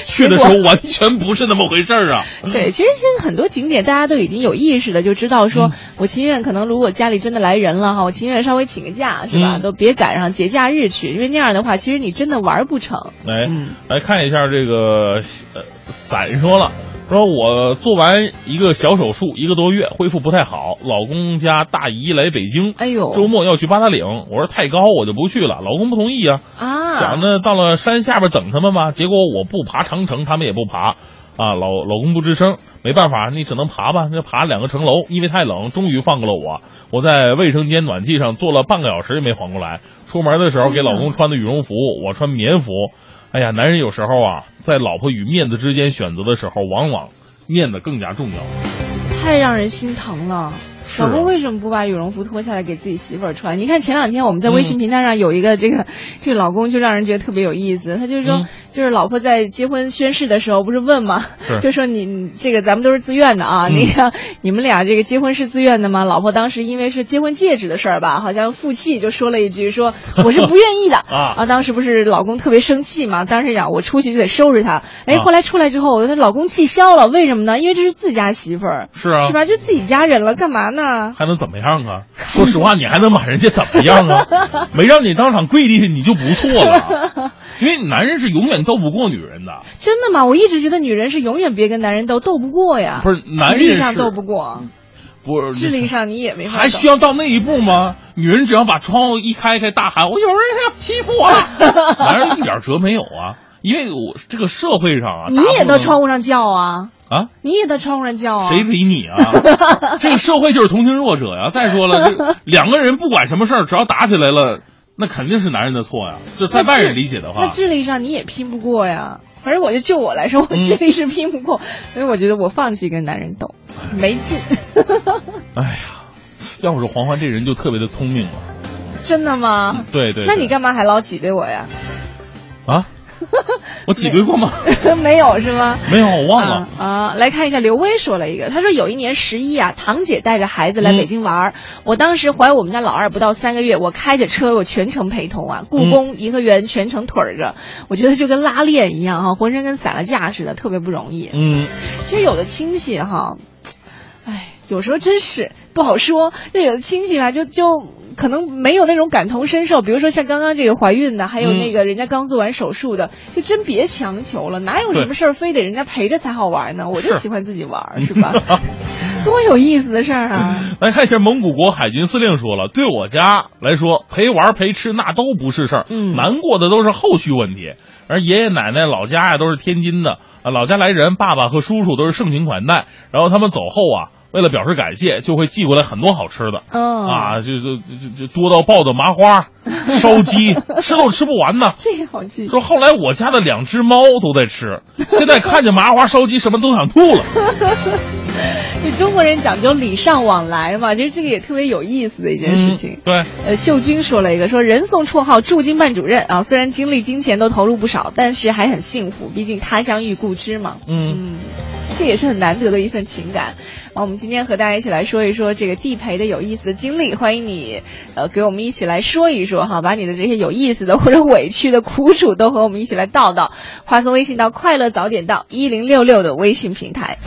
去的时候完全不是那么回事儿啊。对，其实现在很多景点大家都已经有意识的就知道说，我情愿可能如果家里真的来人了哈，我情愿稍微请个假是吧？嗯都别赶上节假日去，因为那样的话，其实你真的玩不成。来嗯来看一下这个呃，伞说了。说我做完一个小手术，一个多月恢复不太好。老公家大姨来北京，哎呦周末要去八达岭。我说太高，我就不去了。老公不同意啊，啊，想着到了山下边等他们吧。结果我不爬长城，他们也不爬，啊，老老公不吱声。没办法，你只能爬吧。那爬两个城楼，因为太冷，终于放过了我。我在卫生间暖气上坐了半个小时也没缓过来。出门的时候给老公穿的羽绒服，我穿棉服。哎呀，男人有时候啊，在老婆与面子之间选择的时候，往往面子更加重要。太让人心疼了。老公为什么不把羽绒服脱下来给自己媳妇儿穿？你看前两天我们在微嗯信平台上有一个这个、这个老公就让人觉得特别有意思，他就是说、嗯就是老婆在结婚宣誓的时候不是问吗？就说你这个咱们都是自愿的啊，嗯那个你们俩这个结婚是自愿的吗？老婆当时因为是结婚戒指的事儿吧，好像负气就说了一句说 我是不愿意的啊啊当时不是老公特别生气嘛，当时讲我出去就得收拾他，哎，啊后来出来之后，她老公气消了，为什么呢？因为这是自家媳妇儿。是啊，是吧？就自己家人了，干嘛呢？还能怎么样啊？说实话，你还能把人家怎么样啊？没让你当场跪地下，你就不错了。因为男人是永远斗不过女人的，真的吗？我一直觉得女人是永远别跟男人斗，斗不过呀。不是男人是上斗不过，不是智力上你也没法。还需要到那一步吗？女人只要把窗户一开开，大喊“我有人要欺负我”，男人一点辙没有啊。因为我这个社会上啊，你也到窗户户上叫啊？啊，你也在窗户上叫啊？谁理你啊？这个社会就是同情弱者呀。再说了，两个人不管什么事儿，只要打起来了，那肯定是男人的错呀。就在外人理解的话，那智力上你也拼不过呀。反正我就就我来说，我嗯智力是拼不过，所以我觉得我放弃跟男人斗，没劲。哎呀，要不是黄欢这人就特别的聪明了。真的吗？对对对那你干嘛还老挤兑我呀？啊，我挤兑过吗？没有是吗？没有，我忘了。啊啊来看一下，刘威说了一个，他说有一年十一啊，堂姐带着孩子来嗯北京玩儿、我当时怀我们家老二不到三个月，我开着车，我全程陪同啊，故宫、颐和园全程腿儿着，我觉得就跟拉练一样哈、浑身跟散了架似的，特别不容易。嗯，其实有的亲戚哈，哎，有时候真是不好说。就有的亲戚吧，就就可能没有那种感同身受。比如说像刚刚这个怀孕的，还有嗯那个人家刚做完手术的，就真别强求了。哪有什么事儿非得人家陪着才好玩呢？我就喜欢自己玩儿，是吧？多有意思的事儿啊！来看一下蒙古国海军司令说了，对我家来说，陪玩陪吃那都不是事儿，嗯难过的都是后续问题。而爷爷奶奶老家呀都是天津的啊，老家来人，爸爸和叔叔都是盛情款待，然后他们走后啊，为了表示感谢，就会寄过来很多好吃的。嗯啊，就就就就多到爆的麻花、烧鸡，吃都吃不完呢。这也好记。说后来我家的两只猫都在吃，现在看见麻花、烧鸡什么都想吐了。就中国人讲究礼尚往来嘛，其实这个也特别有意思的一件事情。嗯对，呃，秀君说了一个，说人送绰号“驻京办主任”啊，虽然精力金钱都投入不少，但是还很幸福，毕竟他乡遇故知嘛。嗯嗯，这也是很难得的一份情感。啊，我们今天和大家一起来说一说这个地陪的有意思的经历，欢迎你，呃，给我们一起来说一说哈，把你的这些有意思的或者委屈的苦楚都和我们一起来道道。发送微信到“快乐早点到”一零六六的微信平台。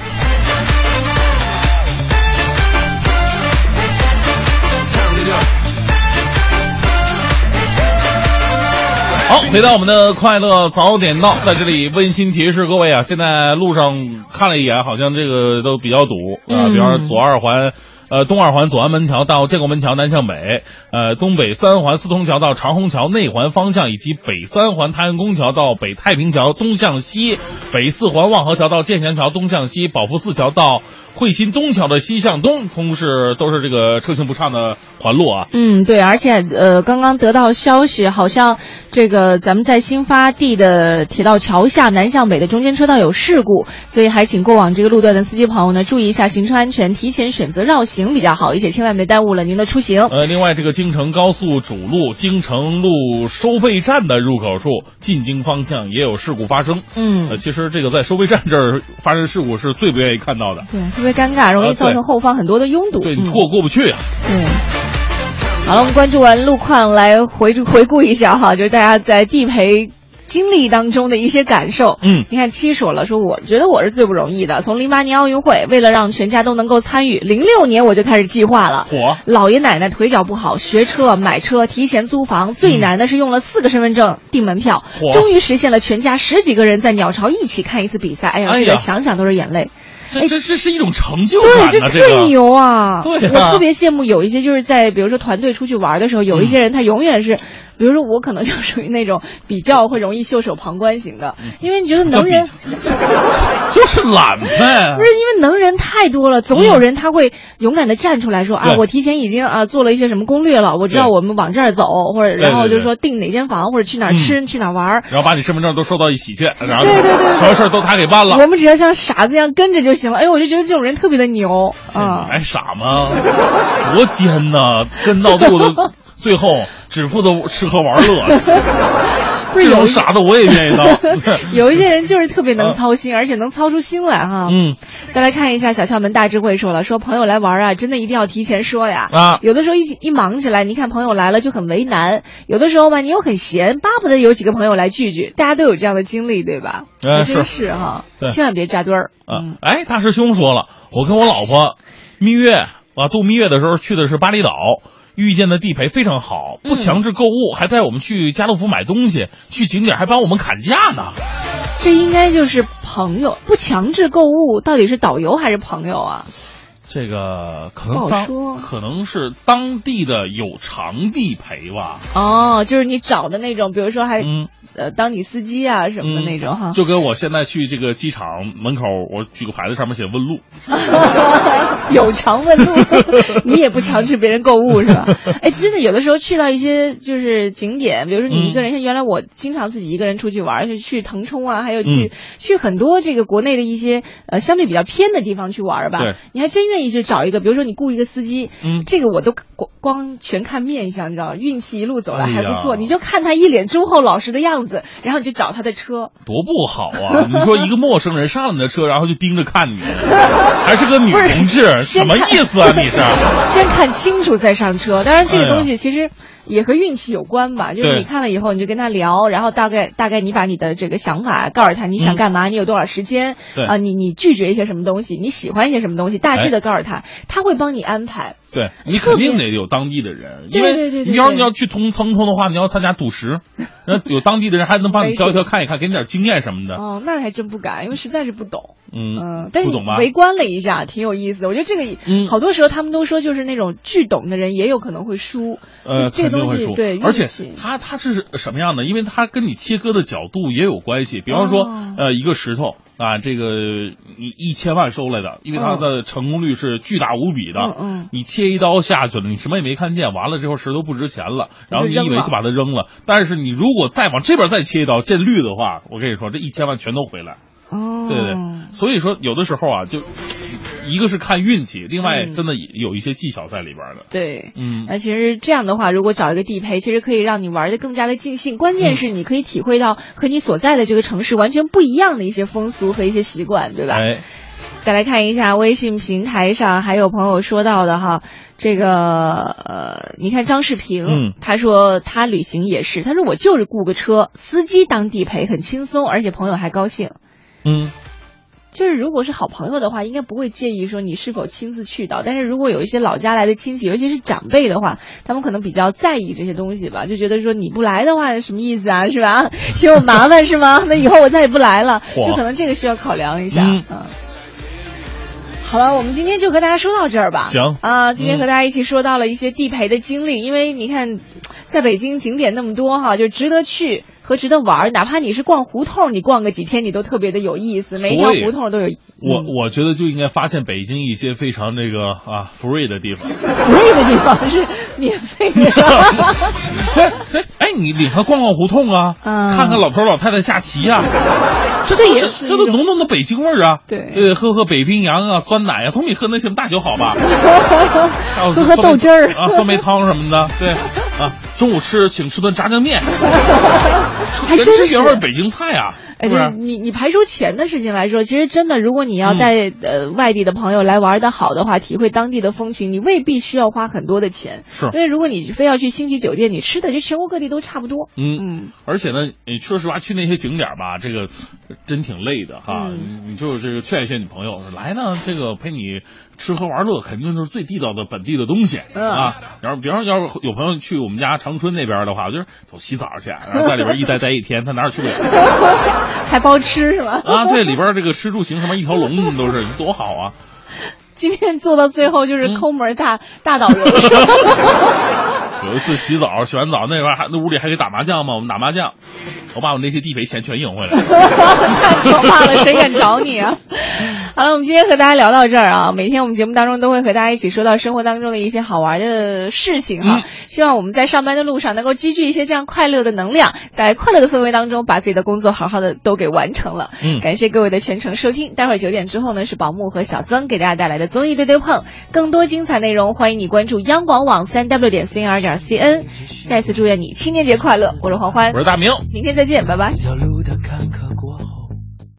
好，回到我们的快乐早点到，在这里温馨提示各位啊，现在路上看了一眼，好像这个都比较堵啊，嗯比方说左二环。呃，东二环左安门桥到建国门桥南向北，呃，东北三环四通桥到长虹桥内环方向，以及北三环太阳宫桥到北太平桥东向西，北四环望河桥到建祥桥东向西，保福寺桥到汇新东桥的西向东，通是都是这个车行不畅的环路啊。嗯，对，而且呃，刚刚得到消息，好像这个咱们在新发地的铁道桥下南向北的中间车道有事故，所以还请过往这个路段的司机朋友呢注意一下行车安全，提前选择绕行比较好一些，千万别耽误了您的出行。呃，另外，这个京城高速主路京城路收费站的入口处进京方向也有事故发生。呃，嗯，其实这个在收费站这儿发生事故是最不愿意看到的，对，特别尴尬，容易呃造成后方很多的拥堵。嗯对你过过不去啊。对。好了，我们关注完路况，来回回顾一下哈，就是大家在地陪经历当中的一些感受。嗯你看七说了，说我觉得我是最不容易的。从零八年奥运会，为了让全家都能够参与，零六年我就开始计划了。火老爷奶奶腿脚不好，学车、买车、提前租房，最难的是用了四个身份证订门票，嚯终于实现了全家十几个人在鸟巢一起看一次比赛。哎呀，哎呀这个想想都是眼泪。这这这是一种成就对，这这个特牛啊！对啊我特别羡慕有一些就是在比如说团队出去玩的时候，有一些人他永远是，比如说我可能就属于那种比较会容易袖手旁观型的，因为你觉得能人。就是懒呗 不。是因为能人太多了，总有人他会勇敢的站出来说、啊，我提前已经啊做了一些什么攻略了，我知道我们往这儿走，或者然后就是说订哪间房，或者去哪儿吃、去哪儿玩儿。然后把你身份证都收到一起去，然后对对对对什么事儿都他给办了。我们只要像傻子一样跟着就行了。哎呦，我就觉得这种人特别的牛啊你！还傻吗？多奸呐！跟到最后的最后只负责吃喝玩乐，这 不是有一种傻子我也愿意当。有一些人就是特别能操心，而且能操出心来哈。嗯，再来看一下小窍门大智慧说了，说朋友来玩啊，真的一定要提前说呀。啊有的时候一起一忙起来，你看朋友来了就很为难；有的时候吧，你又很闲，巴不得有几个朋友来聚聚。大家都有这样的经历，对吧？哎还真是是哈，千万别扎堆儿。啊嗯，哎，大师兄说了，我跟我老婆蜜月啊度蜜月的时候去的是巴厘岛。遇见的地陪非常好，不强制购物，还带我们去家乐福买东西，去景点还帮我们砍价呢。这应该就是朋友，不强制购物，到底是导游还是朋友啊？这个可能当好说可能是当地的有偿地陪吧。哦，就是你找的那种，比如说还、嗯，呃当你司机啊什么的那种哈。就跟我现在去这个机场门口，我举个牌子，上面写问路。有偿问路，你也不强制别人购物是吧？哎，真的有的时候去到一些就是景点，比如说你一个人，像原来我经常自己一个人出去玩，去去腾冲啊，还有去、嗯去很多这个国内的一些呃相对比较偏的地方去玩吧。对，你还真愿意去找一个，比如说你雇一个司机，嗯这个我都光光全看面相，你知道，运气一路走来还不错，哎你就看他一脸忠厚老实的样子，然后你就找他的车。多不好啊！你说一个陌生人上了你的车，然后就盯着看你，还是个女同志，什么意思啊？你是？先看清楚再上车。当然，这个东西其实也和运气有关吧。就是你看了以后，你就跟他聊，然后大概大概你把你的这个想法告诉他，你想干嘛，你有多少时间，啊、你你拒绝一些什么东西，你喜欢一些什么东西，大致的告诉他，他会帮你安排。对你肯定得有当地的人，因为你要是你要去腾腾冲的话，你要参加赌石，那有当地的人还能帮你挑一挑看一看，给你点经验什么的。哦，那还真不敢，因为实在是不懂。嗯嗯，但是你不懂吧？围观了一下，挺有意思的。我觉得这个，嗯好多时候他们都说，就是那种巨懂的人也有可能会输。呃，这个东西对，而且它它是什么样的？因为它跟你切割的角度也有关系。比方说，哦呃，一个石头啊，这个你一千万收来的，因为它的成功率是巨大无比的。嗯嗯你切一刀下去了，你什么也没看见，完了之后石头不值钱了，然后你以为就把它扔了，但是你如果再往这边再切一刀见绿的话，我跟你说，这一千万全都回来。哦，对对，所以说有的时候啊，就一个是看运气，另外嗯真的有一些技巧在里边的。对，嗯那其实这样的话，如果找一个地陪，其实可以让你玩的更加的尽兴。关键是你可以体会到和你所在的这个城市完全不一样的一些风俗和一些习惯，对吧？哎，再来看一下微信平台上还有朋友说到的哈，这个呃，你看张世平，嗯他说他旅行也是，他说我就是雇个车，司机当地陪很轻松，而且朋友还高兴。嗯。就是如果是好朋友的话，应该不会介意说你是否亲自去到。但是如果有一些老家来的亲戚，尤其是长辈的话，他们可能比较在意这些东西吧，就觉得说你不来的话什么意思啊，是吧？嫌我麻烦是吗？那以后我再也不来了，就可能这个需要考量一下。嗯好了，我们今天就和大家说到这儿吧。行啊，今天嗯和大家一起说到了一些地陪的经历，因为你看，在北京景点那么多哈，就值得去和值得玩儿。哪怕你是逛胡同，你逛个几天，你都特别的有意思。每一条胡同都有。我嗯我觉得就应该发现北京一些非常这个啊 free 的地方。free 的地方是免费的。对，哎，你领他逛逛胡同啊，嗯看看老头老太太下棋呀、这这都是这都浓浓的北京味儿啊。对呃，喝喝北冰洋啊，酸奶啊，总比喝那什么大酒好吧？喝喝豆汁儿啊，酸梅汤什么的，对啊。中午吃请吃顿炸酱面，还真是原味北京菜啊，哎，对？你你排除钱的事情来说，其实真的，如果你要嗯带、呃外地的朋友来玩的好的话，体会当地的风情，你未必需要花很多的钱。是因为如果你非要去星级酒店，你吃的就全国各地都差不多。嗯嗯，而且呢，你说实话，去那些景点吧，这个真挺累的哈。嗯你你就这个劝一劝你朋友，来呢，这个陪你吃喝玩乐，肯定就是最地道的本地的东西、嗯啊。然后，比方要是有朋友去我们家长春那边的话，就是走洗澡去，然后在里边一待待一天，他哪儿也去不了 还包吃是吧？啊。对，里边这个吃住行什么一条龙都是多好啊。今天做到最后就是抠门大、大导人。有一次洗澡，洗完澡那边还那屋里还给打麻将嘛，我们打麻将，我把我那些地陪钱全赢回来了。太可怕了，谁敢找你啊？好了，我们今天和大家聊到这儿啊。每天我们节目当中都会和大家一起说到生活当中的一些好玩的事情哈。嗯希望我们在上班的路上能够积聚一些这样快乐的能量，在快乐的氛围当中把自己的工作好好的都给完成了。嗯感谢各位的全程收听。待会儿九点之后呢是宝木和小曾给大家带来的综艺对对碰，更多精彩内容欢迎你关注央广网三 w 点 cnr 点 cn。再次祝愿你青年节快乐，我是黄欢我，是大明。明天再见，拜拜。这条路的坎坷，